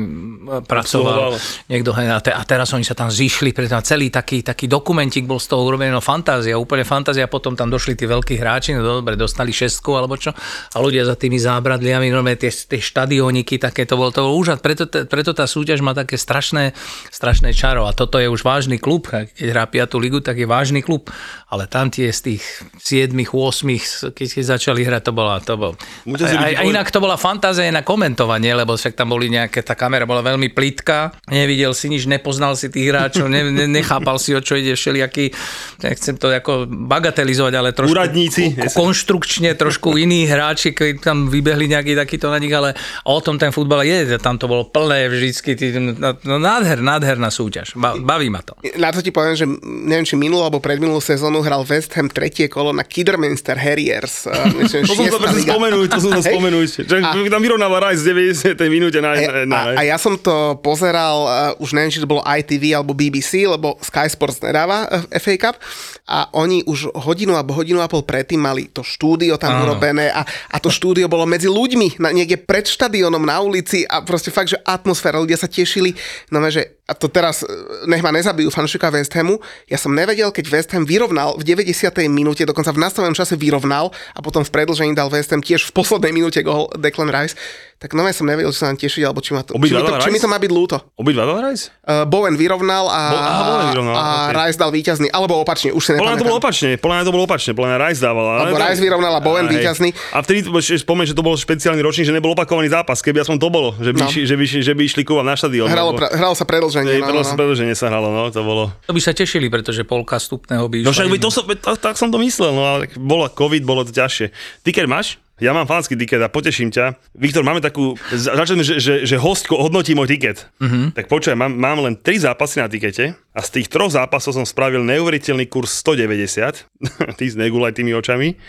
pracoval. Absolvoval. Niekto, hej, a, te, a teraz oni sa tam zišli, preto celý taký, taký dokumentík bol z toho urobený, no fantázia, úplne fantázia, potom tam došli tí veľkí hráči, no dobre, dostali šestku alebo čo, a ľudia za tými zábradliami, no tie, tie štadióniky, také to bol, to bol úžas, preto, preto tá súťaž má také strašné, strašné čaro a toto je už vážny klub, keď hrá 5. ligu, tak je vážny klub, ale tam tie z tých 7 8 keď, keď začali hrať, to bola, to bol. A, a, inak to bola fantázia na komentovanie, lebo však tam boli nejaké, tá kamera bola veľmi plitká, nevidel si nič, nepoznal si tých hráčov, ne, ne, nechápal si, o čo ide všelijaký, nechcem to ako bagatelizovať, ale trošku Úradníci. ko- konštrukčne trošku iní hráči, keď tam vybehli nejaký takýto na nich, ale o tom ten futbal je, tam to bolo plné vždycky, tí- no, no nádher, nádherná súťaž, ba, baví ma to. Na to ti poviem, že neviem, či minulú alebo predminulú sezónu hral West Ham tretie kolo na Kidderminster Harriers. eh, Myslím, To som to šiesta presne to som to Hej. spomenúť. Že A- tam vyrovnáva Raj z 90. minúte na, A, na, a, a ja som to pozeral, uh, už neviem, či to bolo ITV alebo BBC, lebo Sky Sports nedáva uh, FA Cup a oni už hodinu alebo hodinu a pol predtým mali to štúdio tam Áno. urobené a, a to štúdio bolo medzi ľuďmi, na, niekde pred štadiónom na ulici a proste fakt, že atmosféra, ľudia sa tešili, no že a to teraz, uh, nech ma nezabijú fanšika West Hamu, ja som nevedel, keď West Ham vyrovnal v 90. minúte, dokonca v nastavenom čase vyrovnal a potom v predlžení dal West Ham tiež v poslednej minúte gol Declan Rice, tak no ja som nevedel, či sa nám tešiť, alebo či, ma to, či, mi to, či mi Rice? to má byť ľúto. Obidva dal Raj? Uh, Bowen vyrovnal a, Bo- aha, Bowen vyrovnal, a ok. Rice dal víťazný, alebo opačne, už si Podľa mňa to bolo nepamätám. opačne, podľa to bolo opačne, podľa Rice dával. ale Alebo Rice vyrovnal a Bowen víťazný. A vtedy spomeň, že to bol špeciálny ročník, že nebol opakovaný zápas, keby aspoň to bolo, že by, No. no. že by, že by išli kúvať na štadión. Hralo, lebo- pra, hralo sa predlženie. No, no, no. predlženie sa hralo, no, to bolo. To by sa tešili, pretože polka stupného by No išla však by to som, tak, tak som to myslel, no ale bolo COVID, bolo to ťažšie. Ty keď máš? Ja mám fanský tiket a poteším ťa. Viktor, máme takú, začneme, že, že, že host hodnotí môj tiket. Uh-huh. Tak počujem, mám, mám len 3 zápasy na tikete a z tých troch zápasov som spravil neuveriteľný kurz 190. Ty s negulaj tými očami.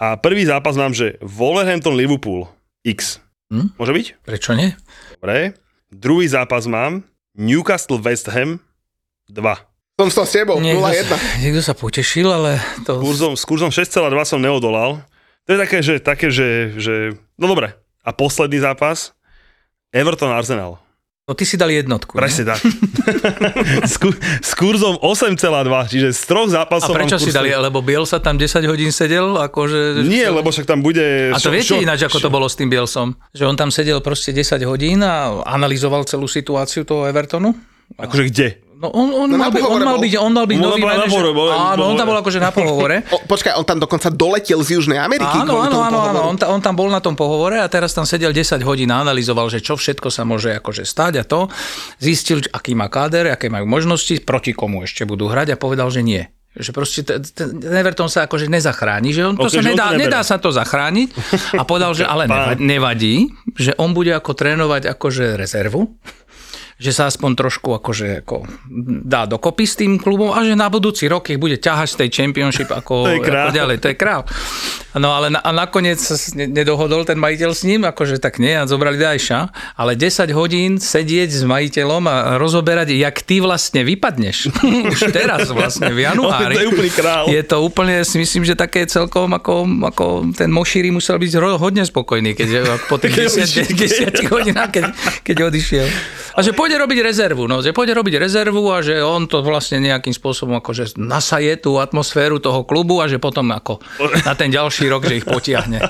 A prvý zápas mám, že Wolverhampton Liverpool X. Hm? Môže byť? Prečo nie? Dobre. Druhý zápas mám Newcastle West Ham 2. Som s tebou, 0-1. Niekto sa potešil, ale to... S kurzom, s kurzom 6,2 som neodolal. To je také, že, také, že, že... No dobre. A posledný zápas Everton Arsenal. No ty si dal jednotku. Presne tak. s, ku, s kurzom 8,2, čiže z troch zápasov... A prečo si dali? Lebo Biel sa tam 10 hodín sedel? Akože, Nie, lebo však tam bude... A to šo, viete šo, ináč, ako šo... to bolo s tým Bielsom? Že on tam sedel proste 10 hodín a analyzoval celú situáciu toho Evertonu? Akože kde? No on, on, no mal, by, on, mal byť, on mal byť on nový manažer. Áno, on tam bol akože na pohovore. O, počkaj, on tam dokonca doletel z Južnej Ameriky. Áno, áno, áno, áno on, ta, on tam bol na tom pohovore a teraz tam sedel 10 hodín a analyzoval, že čo všetko sa môže akože stať a to. Zistil, aký má káder, aké majú možnosti, proti komu ešte budú hrať a povedal, že nie. Že proste ten, Everton sa akože nezachráni, že on to okay, sa nedá, to nedá sa to zachrániť a povedal, že ale nevadí, že on bude ako trénovať akože rezervu že sa aspoň trošku akože ako dá dokopy s tým klubom a že na budúci rok ich bude ťahať z tej championship ako, to ako ďalej. To je král. No ale na, a nakoniec sa nedohodol ten majiteľ s ním, akože tak nie, a zobrali Dajša, ale 10 hodín sedieť s majiteľom a rozoberať, jak ty vlastne vypadneš. Už teraz vlastne v januári. to je úplný král. Je to úplne, si myslím, že také celkom ako, ako ten Mošíri musel byť hodne spokojný, keď po tých 10, 10 hodinách, keď, keď odišiel. A že pôjde robiť rezervu, no, že pôjde robiť rezervu a že on to vlastne nejakým spôsobom akože nasaje tú atmosféru toho klubu a že potom ako na ten ďalší rok, že ich potiahne.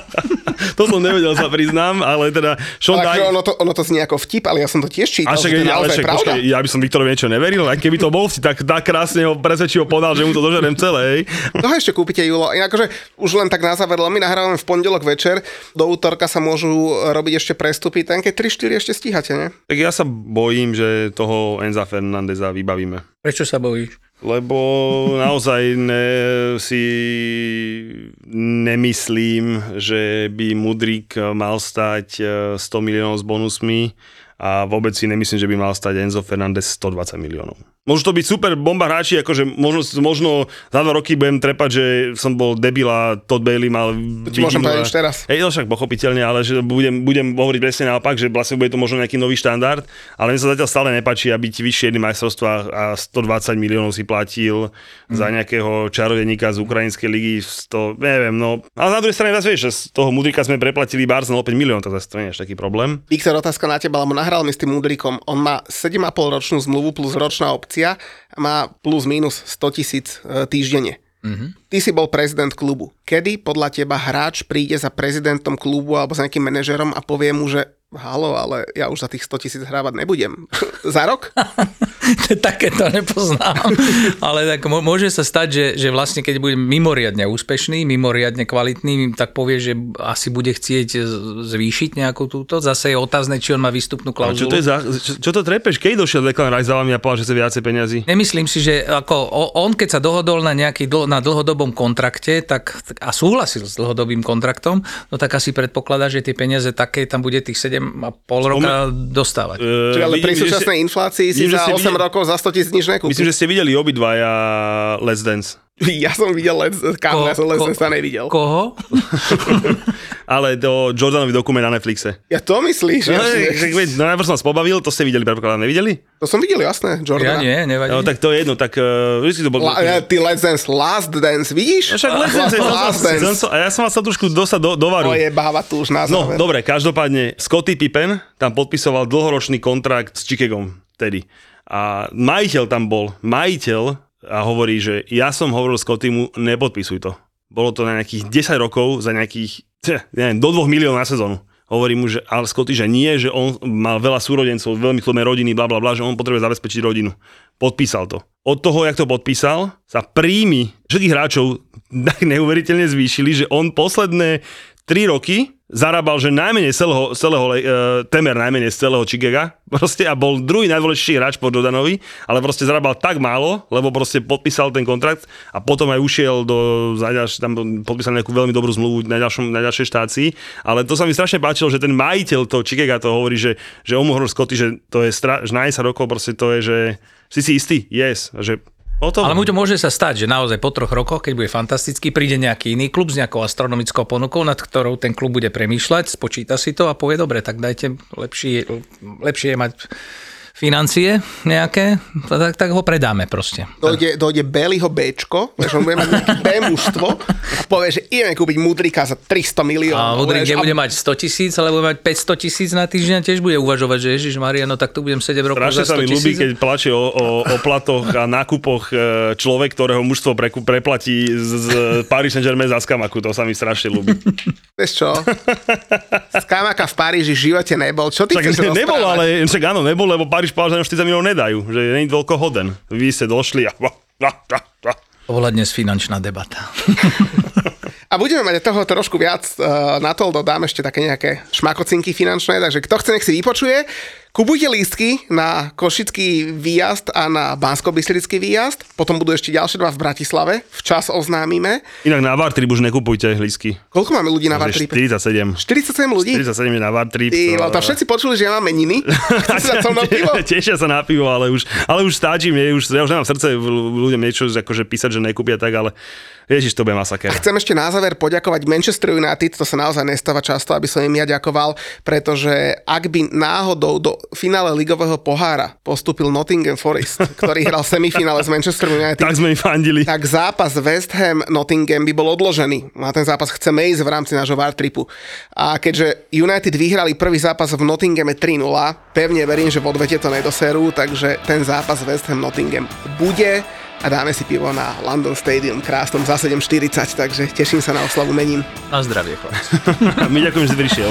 to som nevedel, sa priznám, ale teda... Sean ale ono, to, ono to znie ako vtip, ale ja som to tiež čítal, však, že to je ale však, pravda. Počkej, ja by som Viktorovi niečo neveril, aj keby to bol vtip, tak, tak krásne ho presvedčivo podal, že mu to dožerem celé. No ešte kúpite, Julo. Akože už len tak na záver, my nahrávame v pondelok večer, do útorka sa môžu robiť ešte prestupy, ten keď 3-4 ešte stíhate, ne? Tak ja sa bojím, že toho Enza Fernandeza vybavíme. Prečo sa bojíš? Lebo naozaj ne, si nemyslím, že by Mudrik mal stať 100 e, miliónov s bonusmi a vôbec si nemyslím, že by mal stať Enzo Fernández 120 miliónov. Môžu to byť super bomba hráči, akože možno, možno za dva roky budem trepať, že som bol debil a Todd Bailey mal... To ti môžem povedať už teraz. Hej, no však pochopiteľne, ale že budem, budem hovoriť presne naopak, že vlastne bude to možno nejaký nový štandard, ale mne sa zatiaľ stále nepačí, aby ti vyššie jedny majstrovstvá a 120 miliónov si platil hmm. za nejakého čarodeníka z ukrajinskej ligy, 100, neviem, no. Ale na druhej strane vieš, z toho Mudrika sme preplatili Barcelona 5 miliónov, tak to nie je taký problém. Viktor, otázka na teba, lebo nahral mi s tým Mudrikom. On má 7,5 ročnú zmluvu plus ročná opcia akcia má plus minus 100 tisíc e, týždenne. Mm-hmm. Ty si bol prezident klubu. Kedy podľa teba hráč príde za prezidentom klubu alebo za nejakým manažerom a povie mu, že halo, ale ja už za tých 100 tisíc hrávať nebudem. za rok? Také to nepoznám. ale tak môže sa stať, že, že vlastne keď bude mimoriadne úspešný, mimoriadne kvalitný, tak povie, že asi bude chcieť zvýšiť nejakú túto. Zase je otázne, či on má výstupnú klauzulu. Čo, to je za, čo, čo to trepeš? Keď došiel Declan Rice za vami a povedal, že chce viacej peniazy? Nemyslím si, že ako on, keď sa dohodol na nejaký dl- na dlhodobom kontrakte tak, a súhlasil s dlhodobým kontraktom, no tak asi predpokladá, že tie peniaze také, tam bude tých 7 a pol roka dostávať. Uh, Čiže ale pri súčasnej inflácii si za 8 videli, rokov za 100 tisíc nič nekúpi. Myslím, že ste videli obidvaja Let's Dance. Ja som videl Let's, kámo, ja som Let's Dance nevidel. Koho? ale do Jordanový dokument na Netflixe. Ja to myslíš? No, ja, no najprv som vás pobavil, to ste videli, predpokladám, nevideli? To som videl, jasné, Jordan. Ja nie, nevadí. No, tak to je jedno, tak uh, vždy to bol... La, ja, ty Let's Dance, Last Dance, vidíš? No, však Let's Dance, last dance. Som, a ja som vás sa trošku dostať do, do varu. To je báva tu už na No, dobre, každopádne, Scotty Pippen tam podpisoval dlhoročný kontrakt s Chicagom tedy. A majiteľ tam bol, majiteľ a hovorí, že ja som hovoril Scottymu, nepodpisuj to. Bolo to na nejakých 10 rokov za nejakých, neviem, do 2 miliónov na sezónu. Hovorí mu, že ale Scotty, že nie, že on mal veľa súrodencov, veľmi chlomé rodiny, bla bla bla, že on potrebuje zabezpečiť rodinu. Podpísal to. Od toho, jak to podpísal, sa príjmy všetkých hráčov tak neuveriteľne zvýšili, že on posledné 3 roky zarábal, že najmenej celého, celého uh, temer najmenej z celého Chigega, proste a bol druhý najdôležitejší hráč po Jordanovi, ale proste zarábal tak málo, lebo proste podpísal ten kontrakt a potom aj ušiel do, zaďaž, tam podpísal nejakú veľmi dobrú zmluvu na, ďalšom, na ďalšej štácii, ale to sa mi strašne páčilo, že ten majiteľ toho Chigega to hovorí, že, že Omuhor Scotty, že to je stra, že na 10 rokov proste to je, že si si istý, yes, že O tom. Ale mu to môže sa stať, že naozaj po troch rokoch, keď bude fantastický, príde nejaký iný klub s nejakou astronomickou ponukou, nad ktorou ten klub bude premýšľať, spočíta si to a povie, dobre, tak dajte, lepšie, lepšie je mať financie nejaké, tak, tak ho predáme proste. Dojde, dojde Beliho Bčko, že on bude mať nejaké B mužstvo a povie, že ideme kúpiť Mudrika za 300 miliónov. A Mudrik nebude a... mať 100 tisíc, ale bude mať 500 tisíc na týždeň tiež bude uvažovať, že Ježiš Maria, no tak tu budem 7 rokov Strašne za 100 sa mi ľúbi, keď plače o, o, o platoch a nákupoch e, človek, ktorého mužstvo pre, preplatí z, z Paris Saint-Germain za skamaku, to sa mi strašne ľúbi. Vieš čo? Skamaka v Paríži v živote nebol. Čo ty však chceš nebol, ale však áno, nebol, lebo Paríž povedal, že 40 miliónov nedajú, že je toľko hoden. Vy ste došli a... To bola dnes finančná debata. A budeme mať toho trošku viac uh, na to, dodám ešte také nejaké šmakocinky finančné, takže kto chce, nech si vypočuje. Kupujte lístky na Košický výjazd a na bansko výjazd. Potom budú ešte ďalšie dva v Bratislave. Včas oznámime. Inak na Vartrip už nekupujte lístky. Koľko máme ľudí na Vartrip? 47. 47 ľudí? 47 je na Vartrip. Ty, to... všetci počuli, že ja mám meniny. sa na pivo? Tešia sa na pivo, ale už, ale už stáčim. Už, ja už nemám srdce ľuďom niečo akože písať, že nekúpia tak, ale Ježiš, to bude masaker. A chcem ešte na záver poďakovať Manchester United, to sa naozaj nestáva často, aby som im ja ďakoval, pretože ak by náhodou do finále ligového pohára postúpil Nottingham Forest, ktorý hral semifinále s Manchester United. tak sme im fandili. Tak zápas West Ham Nottingham by bol odložený. Na ten zápas chceme ísť v rámci nášho VAR tripu. A keďže United vyhrali prvý zápas v Nottinghame 3-0, pevne verím, že v odvete to nedoserú, takže ten zápas West Ham Nottingham bude a dáme si pivo na London Stadium krásnom za 7.40, takže teším sa na oslavu mením. Na zdravie, chlapci. My ďakujem, že si prišiel.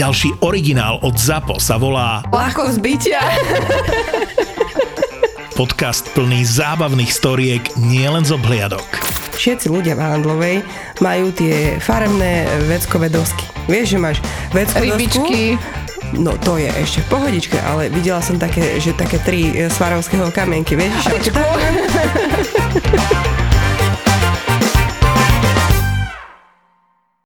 Ďalší originál od ZAPO sa volá Ľahko zbytia. Podcast plný zábavných storiek nielen z obhliadok. Všetci ľudia v Handlovej majú tie farebné veckové dosky. Vieš, že máš veckové Rybičky. No to je ešte v pohodičke, ale videla som také, že také tri svarovského kamienky, vieš? Že